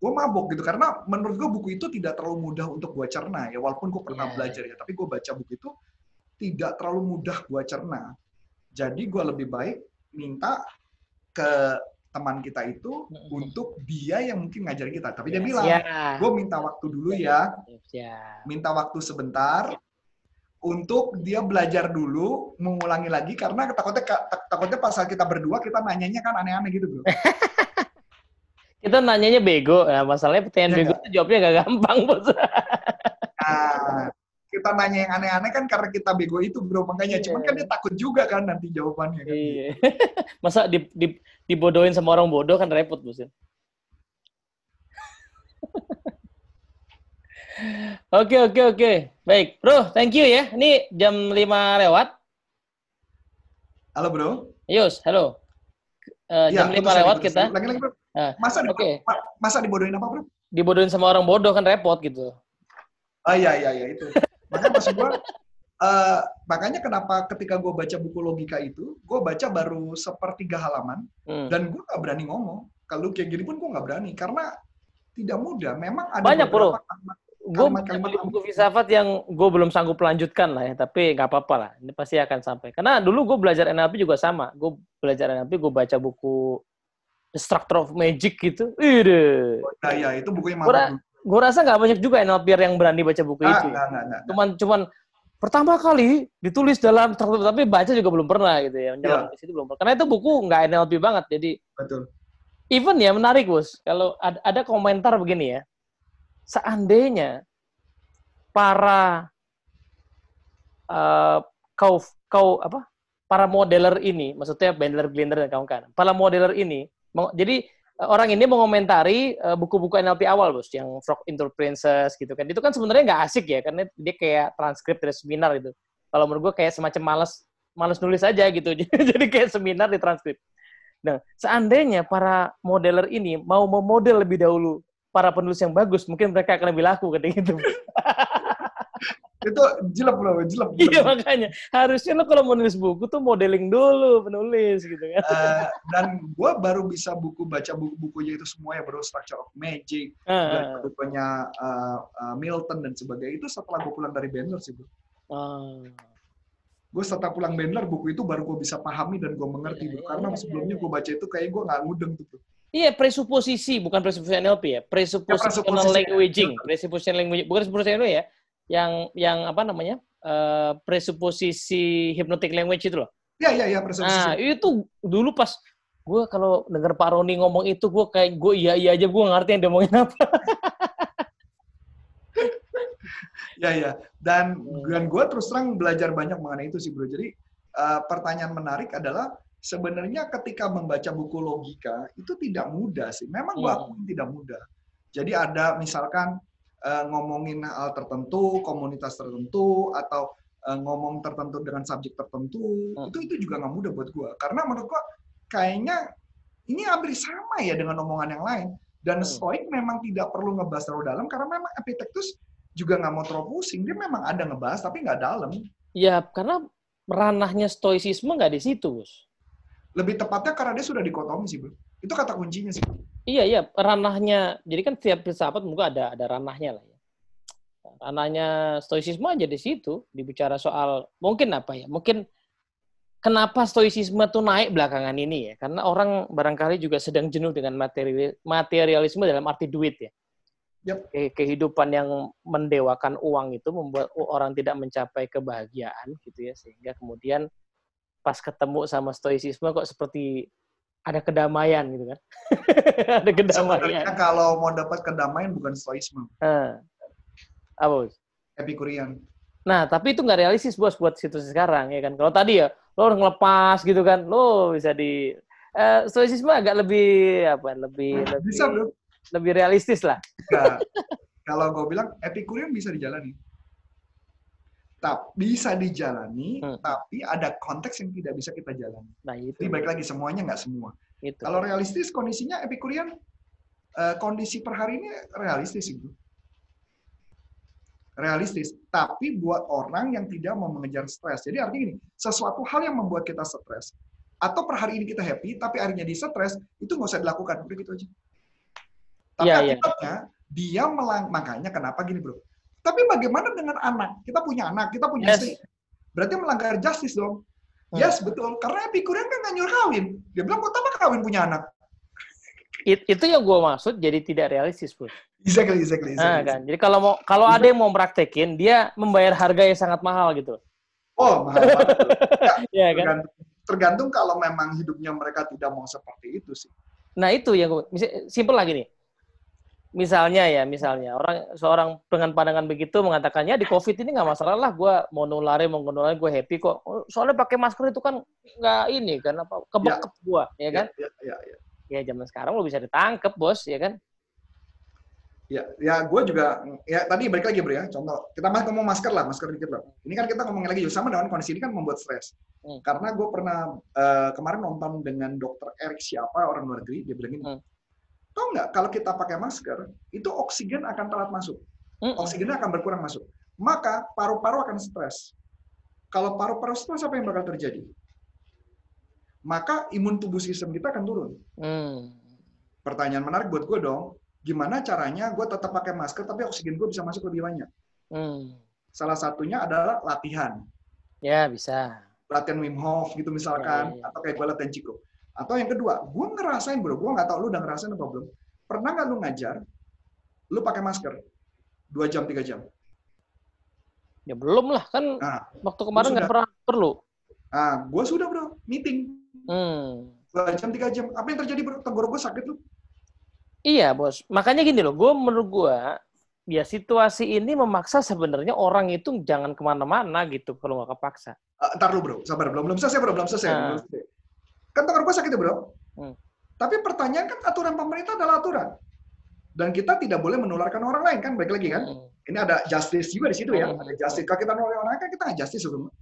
gue mabok gitu, karena menurut gue buku itu tidak terlalu mudah untuk gue cerna, ya walaupun gue pernah yeah. belajar ya, tapi gue baca buku itu tidak terlalu mudah gue cerna. Jadi gue lebih baik minta ke teman kita itu untuk dia yang mungkin ngajar kita. Tapi dia Ya, bilang, siap. gue minta waktu dulu ya, Siap. minta waktu sebentar untuk dia belajar dulu, mengulangi lagi karena takutnya tak- takutnya pas saat kita berdua kita nanyanya kan aneh-aneh gitu bro. <laughs> Kita nanyanya bego. Nah, masalahnya pertanyaan Iya bego itu jawabnya gak gampang, Bos. <laughs> Nah, kita nanya yang aneh-aneh kan karena kita bego itu bro makanya. Iya. Cuman kan dia takut juga kan nanti jawabannya kan. Iya. <laughs> Masa di, di, dibodohin sama orang bodoh kan repot, Bos. ya? Oke, oke, oke. Baik. Bro, thank you ya. Ini jam 5 lewat. Halo bro. Yus, halo. Eh, Iya, jam 5 putus, lewat kita. Lagi-lagi bro. Ah, Masa di- Oke. ma- masa dibodohin apa bro? Dibodohin sama orang bodoh kan repot gitu. Oh iya iya iya itu. Makanya maksud gue, eh, makanya kenapa ketika gue baca buku logika itu, gue baca baru sepertiga halaman Hmm. dan gue nggak berani ngomong. Kalau kayak gini pun gue nggak berani karena tidak mudah. Memang ada Banyak, bro. Gue beli buku filsafat yang gue belum sanggup lanjutkan lah ya, tapi nggak apa-apa lah. Ini pasti akan sampai. Karena dulu gue belajar NLP juga sama. Gue belajar NLP, gue baca buku The Structure of Magic gitu. Ide. Nah, ya itu bukunya mantap. Gue rasa nggak banyak juga NLP yang berani baca buku Ah, itu. ya. enggak, enggak, enggak. Cuman, cuman pertama kali ditulis dalam tapi baca juga belum pernah gitu ya. Menyelam Iya. di situ belum pernah. Karena itu buku nggak NLP banget. Jadi Betul. even ya menarik bos kalau ada, ada komentar begini ya seandainya para eh, kau kau apa para modeler ini maksudnya Bandler Glinder dan kawan-kawan para modeler ini jadi orang ini mengomentari eh, buku-buku NLP awal bos yang Frog into gitu kan. Itu kan sebenarnya nggak asik ya karena dia kayak transkrip dari seminar gitu. Kalau menurut gue kayak semacam males males nulis aja gitu. <laughs> Jadi kayak seminar di transkrip. Nah, seandainya para modeler ini mau memodel lebih dahulu para penulis yang bagus, mungkin mereka akan lebih laku ketika itu. <laughs> Itu jelek bro, jelek. iya makanya harusnya lo kalau menulis buku tuh modeling dulu penulis gitu kan. Eh, dan gue baru bisa buku baca buku-bukunya itu semua ya bro, Structure of Magic, dan bukunya eh, eh, Milton dan sebagainya itu setelah gue pulang dari Bandler sih bro. ah. gue setelah pulang Bandler buku itu baru gue bisa pahami dan gue mengerti Iya, bro. iya, Karena iya, sebelumnya iya. gue baca itu kayak gue nggak ngudeng tuh bro. Iya, presuposisi, bukan presuposisi NLP ya. Presuppositional presuposisi. languaging. Presuppositional language, bukan presuposisi NLP ya. Yang yang apa namanya? Eh, presuposisi hypnotic language itu loh. Iya iya iya presuposisi. Nah, itu dulu pas gue kalau denger Pak Roni ngomong itu, gue kayak gue iya iya aja gue ngerti yang dia ngomongin apa. Iya <laughs> iya. Dan dan gue terus terang belajar banyak mengenai itu sih bro. Jadi eh, pertanyaan menarik adalah sebenarnya ketika membaca buku logika itu tidak mudah sih. Memang gue Hmm. akuin tidak mudah. Jadi ada misalkan eh, ngomongin hal tertentu, komunitas tertentu, atau eh, ngomong tertentu dengan subjek tertentu, Hmm. itu itu juga nggak mudah buat gue. Karena menurut gue kayaknya ini hampir sama ya dengan omongan yang lain. Dan Hmm. Stoik memang tidak perlu ngebahas terlalu dalam karena memang Epictetus juga nggak mau terlalu pusing. Dia memang ada ngebahas tapi nggak dalam. Ya, karena ranahnya stoicisme nggak di situ. Lebih tepatnya karena dia sudah dikotomi sih, bro. Itu kata kuncinya sih. Iya, iya, ranahnya. Jadi kan tiap filsafat mungkin ada ada ranahnya lah ya. Ranahnya stoicisme aja di situ, dibicara soal mungkin apa ya? Mungkin kenapa stoicisme tuh naik belakangan ini ya? Karena orang barangkali juga sedang jenuh dengan materi materialisme dalam arti duit ya. Ke- Kehidupan yang mendewakan uang itu membuat orang tidak mencapai kebahagiaan gitu ya, sehingga kemudian pas ketemu sama stoicisme kok seperti ada kedamaian gitu kan. <laughs> ada kedamaian. Sebenarnya kalau mau dapat kedamaian bukan stoisme, Nah, apa bos? Epikurian. Nah, tapi itu nggak realistis bos buat situasi sekarang ya kan. Kalau tadi ya lo harus ngelepas gitu kan, lo bisa di eh, stoicisme agak lebih apa? Lebih lebih Bisa, bro. lebih realistis lah. Nggak. <laughs> kalau gue bilang Epikurian bisa dijalani. Tapi bisa dijalani, Hmm. tapi ada konteks yang tidak bisa kita jalani. Nah itu. Jadi balik lagi semuanya nggak semua. itu. Kalau realistis kondisinya Epikurian eh, kondisi per hari ini realistis itu. Realistis, tapi buat orang yang tidak mau mengejar stres. Jadi artinya ini, sesuatu hal yang membuat kita stres atau per hari ini kita happy, tapi harinya di stres, itu nggak usah dilakukan. Udah gitu aja. Tapi iya. akibatnya dia melang makanya kenapa gini bro. Tapi bagaimana dengan anak? Kita punya anak, kita punya Yes. istri. Berarti melanggar justice dong. Hmm. Yes, betul. Karena Epikurian kan nggak nyuruh kawin. Dia bilang, kok apa kawin punya anak? it- itu yang gue maksud jadi tidak realistis bos. Exactly, exactly, Nah, exactly. kan. Jadi kalau mau kalau ada yang mau praktekin, dia membayar harga yang sangat mahal gitu. Oh, mahal banget. <laughs> Iya kan? Tergantung, tergantung kalau memang hidupnya mereka tidak mau seperti itu sih. Nah itu yang gue, simpel lagi nih. Misalnya ya, misalnya orang seorang dengan pandangan begitu mengatakannya di COVID ini nggak masalah lah, gue mau nularin, mau nularin, gue happy kok. Oh, Soalnya pakai masker itu kan nggak ini kan apa kebekep gue, ya kan? Ya, ya, ya. Ya zaman sekarang lo bisa ditangkep bos, ya kan? Ya, ya gue juga ya tadi balik lagi bro ya contoh kita masih ngomong masker lah masker dikit lah ini kan kita ngomongin lagi sama dengan kondisi ini kan membuat stres Hmm. karena gue pernah eh, kemarin nonton dengan dokter Erik siapa orang luar negeri dia bilang gini Hmm. Tau nggak kalau kita pakai masker itu oksigen akan telat masuk. Oksigennya akan berkurang masuk. Maka paru-paru akan stres. Kalau paru-paru stres apa yang bakal terjadi? Maka imun tubuh sistem kita akan turun. Hmm. pertanyaan menarik buat gue dong gimana caranya gue tetap pakai masker tapi oksigen gue bisa masuk lebih banyak? Hmm. salah satunya adalah latihan. Ya bisa. latihan Wim Hof gitu misalkan Ya, ya, ya. atau kayak gue latihan Ciko atau yang kedua gue ngerasain bro gue nggak tahu lu udah ngerasain apa belum. Pernah nggak lu ngajar lu pakai masker? Dua jam tiga jam? Ya belum lah kan nah waktu kemarin nggak pernah perlu. nah gue sudah bro meeting. Hmm. dua jam tiga jam. Apa yang terjadi bro? Tenggorok gue sakit tuh Iya bos, makanya gini loh, gue menurut gue ya situasi ini memaksa sebenarnya orang itu jangan ke mana-mana gitu kalau nggak kepaksa. Eh, ntar lu bro. Sabar belum belum selesai bro. Belum selesai, Nah. belum selesai. Kan gue sakit ya bro Hmm. tapi pertanyaan kan aturan pemerintah adalah aturan dan kita tidak boleh menularkan orang lain kan baik lagi kan Hmm. ini ada justice juga di situ ya. Hmm. Ada justice. Kalau kita nolak orang lain kan kita nggak justice sebenarnya.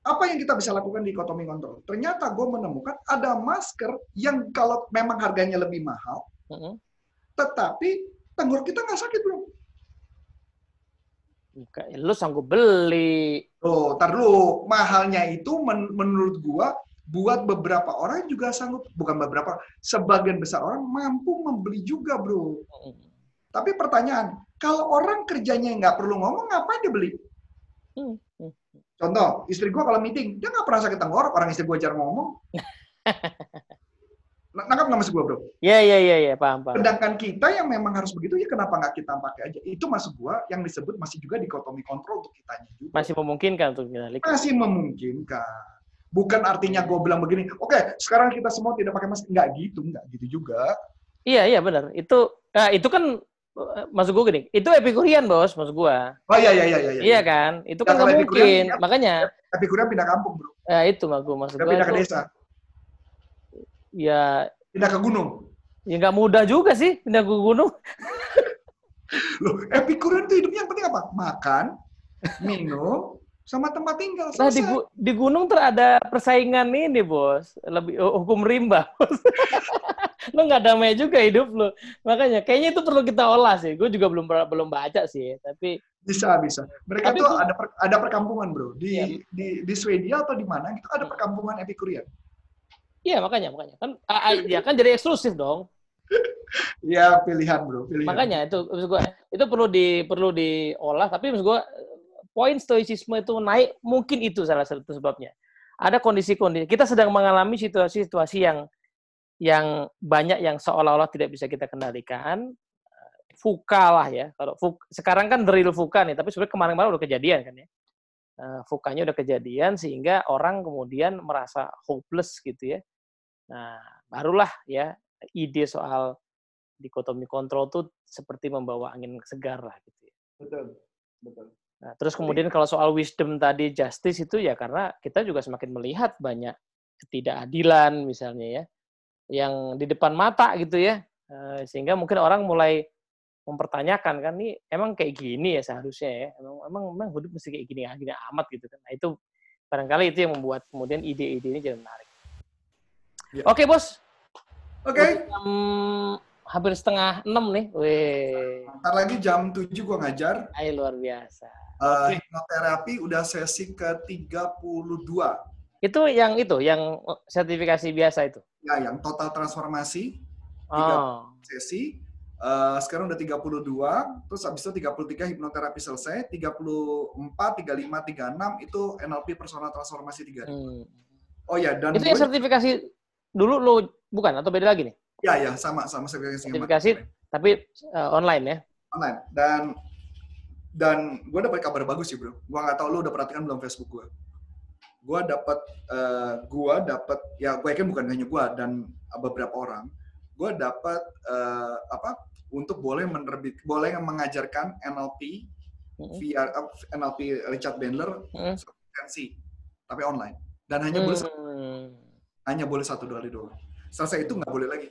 Apa yang kita bisa lakukan di ekonomi kontrol? Ternyata gue menemukan ada masker yang kalau memang harganya lebih mahal, Hmm. tetapi tenggorok kita nggak sakit bro. Lu sanggup beli. Oh, tar dulu. Mahalnya itu men- menurut gua buat beberapa orang juga sanggup, bukan beberapa, sebagian besar orang mampu membeli juga bro. Hmm. Tapi pertanyaan, kalau orang kerjanya nggak perlu ngomong, ngapain dia beli? Hmm. Hmm. Contoh, istri gue kalau meeting, dia nggak pernah sakit tenggorok, orang istri gue jarang ngomong. <laughs> Nangkap nggak maksud gue, bro? Ya ya ya ya paham paham. Sedangkan kita yang memang harus begitu, ya kenapa nggak kita pakai aja? Itu maksud gue yang disebut masih juga dikotomi kontrol untuk kitanya juga. Masih memungkinkan untuk kita Masih memungkinkan. Bukan artinya gue bilang begini, oke, sekarang kita semua tidak pakai masker. Nggak gitu, nggak gitu juga. Iya iya benar. Itu nah, itu kan eh, maksud gue gini, itu epikurian bos maksud gue. Oh iya, iya, iya. Iya, Iya kan? Itu Ya, kan nggak epikurian, mungkin. ya. Makanya Tapi gue pindah kampung, bro. ya itu maksud maksud Udah gue. pindah ke desa. Ya Pindah ke gunung. ya nggak mudah juga sih pindah ke gunung. <laughs> Loh, epikurean itu hidupnya yang penting apa? Makan, minum, sama tempat tinggal. Nah di, Selesai. gu- di gunung tuh ada persaingan ini bos, lebih oh, hukum rimba. <laughs> Bos. lo nggak damai juga hidup lo. Makanya kayaknya itu perlu kita olah sih. Gue juga belum belum baca sih, tapi Bisa, bisa. Mereka Tapi tuh itu- ada per- ada perkampungan, bro. Di Iya. di di Swedia atau di mana gitu ada perkampungan epikurean. iya makanya makanya kan ya kan jadi eksklusif dong. Ya pilihan, bro. Pilihan. Makanya itu maksud gua itu perlu di perlu diolah. Tapi maksud gua poin stoicisme itu naik mungkin itu salah satu sebabnya. Ada kondisi-kondisi kita sedang mengalami situasi-situasi yang yang banyak yang seolah-olah tidak bisa kita kendalikan. Fuka lah ya. Kalau fuk- sekarang kan drill fuka nih, tapi sebenarnya kemarin-kemarin udah kejadian kan ya. Eh, Fukanya udah kejadian sehingga orang kemudian merasa hopeless gitu ya. Nah, barulah ya ide soal dikotomi kontrol tuh seperti membawa angin segar lah gitu ya. Betul. Betul. Nah, terus kemudian kalau soal wisdom tadi justice itu ya karena kita juga semakin melihat banyak ketidakadilan misalnya ya yang di depan mata gitu ya. Eh, sehingga mungkin orang mulai mempertanyakan kan nih emang kayak gini ya seharusnya ya. Emang emang, emang hidup mesti kayak gini gini amat gitu kan. Nah, itu barangkali itu yang membuat kemudian ide-ide ini jadi menarik. Ya. Oke, Bos. Oke. Jam hampir setengah enam nih. Wih, Ntar lagi jam 7 gua ngajar. ay, luar biasa. Eh, hipnoterapi udah sesi ke-32. Itu yang itu, yang sertifikasi biasa itu. Ya, yang total transformasi Oh, sesi. Eh, sekarang udah 32, terus habis itu 33 hipnoterapi selesai, 34, 35, 36 itu NLP personal transformasi 3. hmm. Oh ya, dan itu yang gue- sertifikasi dulu lo bukan atau beda lagi nih? Ya, ya, sama sama sertifikasi. Sertifikasi, tapi uh, online ya? Online. Dan dan gue dapat kabar bagus sih bro. Gue nggak tahu lu udah perhatikan belum Facebook gue. Gue dapat, uh, gue dapat, ya gue yakin bukan hanya gue dan beberapa orang. Gue dapat uh, apa? Untuk boleh menerbit, boleh mengajarkan NLP mm-hmm. via uh, NLP Richard Bandler mm-hmm. sertifikasi, tapi online. Dan hanya mm-hmm. boleh satu, hmm. hanya boleh satu dua kali doang. Selesai itu nggak boleh lagi.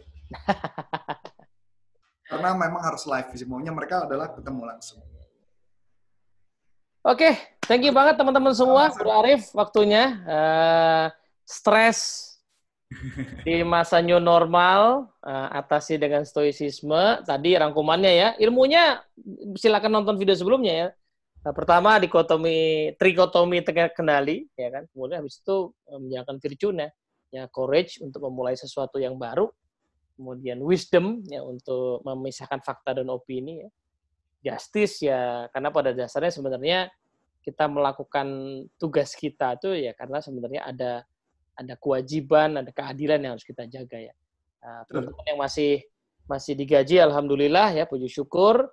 Karena memang harus live sih. Maunya mereka adalah ketemu langsung. Oke, okay, thank you banget teman-teman semua. Bro Arif, waktunya. Uh, stres <laughs> di masa new normal, uh, atasi dengan stoicisme. Tadi rangkumannya ya. Ilmunya silakan nonton video sebelumnya ya. Nah, pertama dikotomi trikotomi kendali ya kan. Kemudian habis itu menjalankan virtunya ya courage untuk memulai sesuatu yang baru, kemudian wisdom ya untuk memisahkan fakta dan opini ya. Justice ya karena pada dasarnya sebenarnya kita melakukan tugas kita itu ya karena sebenarnya ada ada kewajiban, ada keadilan yang harus kita jaga ya. Nah, teman-teman yang masih masih digaji, alhamdulillah ya, puji syukur.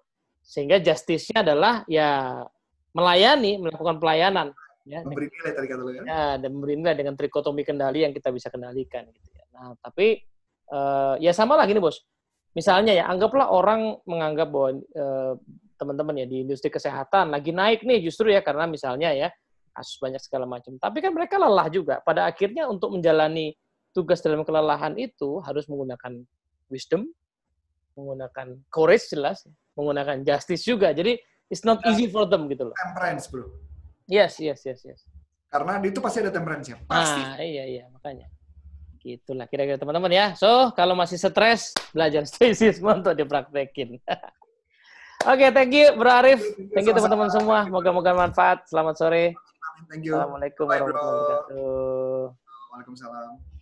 Sehingga justice-nya adalah ya melayani, melakukan pelayanan ya memberi nilai tadi kata ya. ya dan memberi nilai dengan trikotomi kendali yang kita bisa kendalikan gitu ya nah tapi uh, ya sama lagi nih bos misalnya ya anggaplah orang menganggap bahwa uh, teman-teman ya di industri kesehatan lagi naik nih justru ya karena misalnya ya kasus banyak segala macam tapi kan mereka lelah juga pada akhirnya untuk menjalani tugas dalam kelelahan itu harus menggunakan wisdom menggunakan courage jelas menggunakan justice juga jadi it's not easy for them gitu loh temperance bro Yes, yes, yes, yes. Karena di itu pasti ada temperance ya. Pasti. Ah, iya, iya, makanya. Gitulah kira-kira teman-teman ya. So, kalau masih stres, belajar stoicism untuk dipraktekin. <laughs> Oke, okay, thank you Bro Arif. Thank you teman-teman semua. Moga-moga manfaat. Selamat sore. Thank you. Assalamualaikum warahmatullahi wabarakatuh. Waalaikumsalam.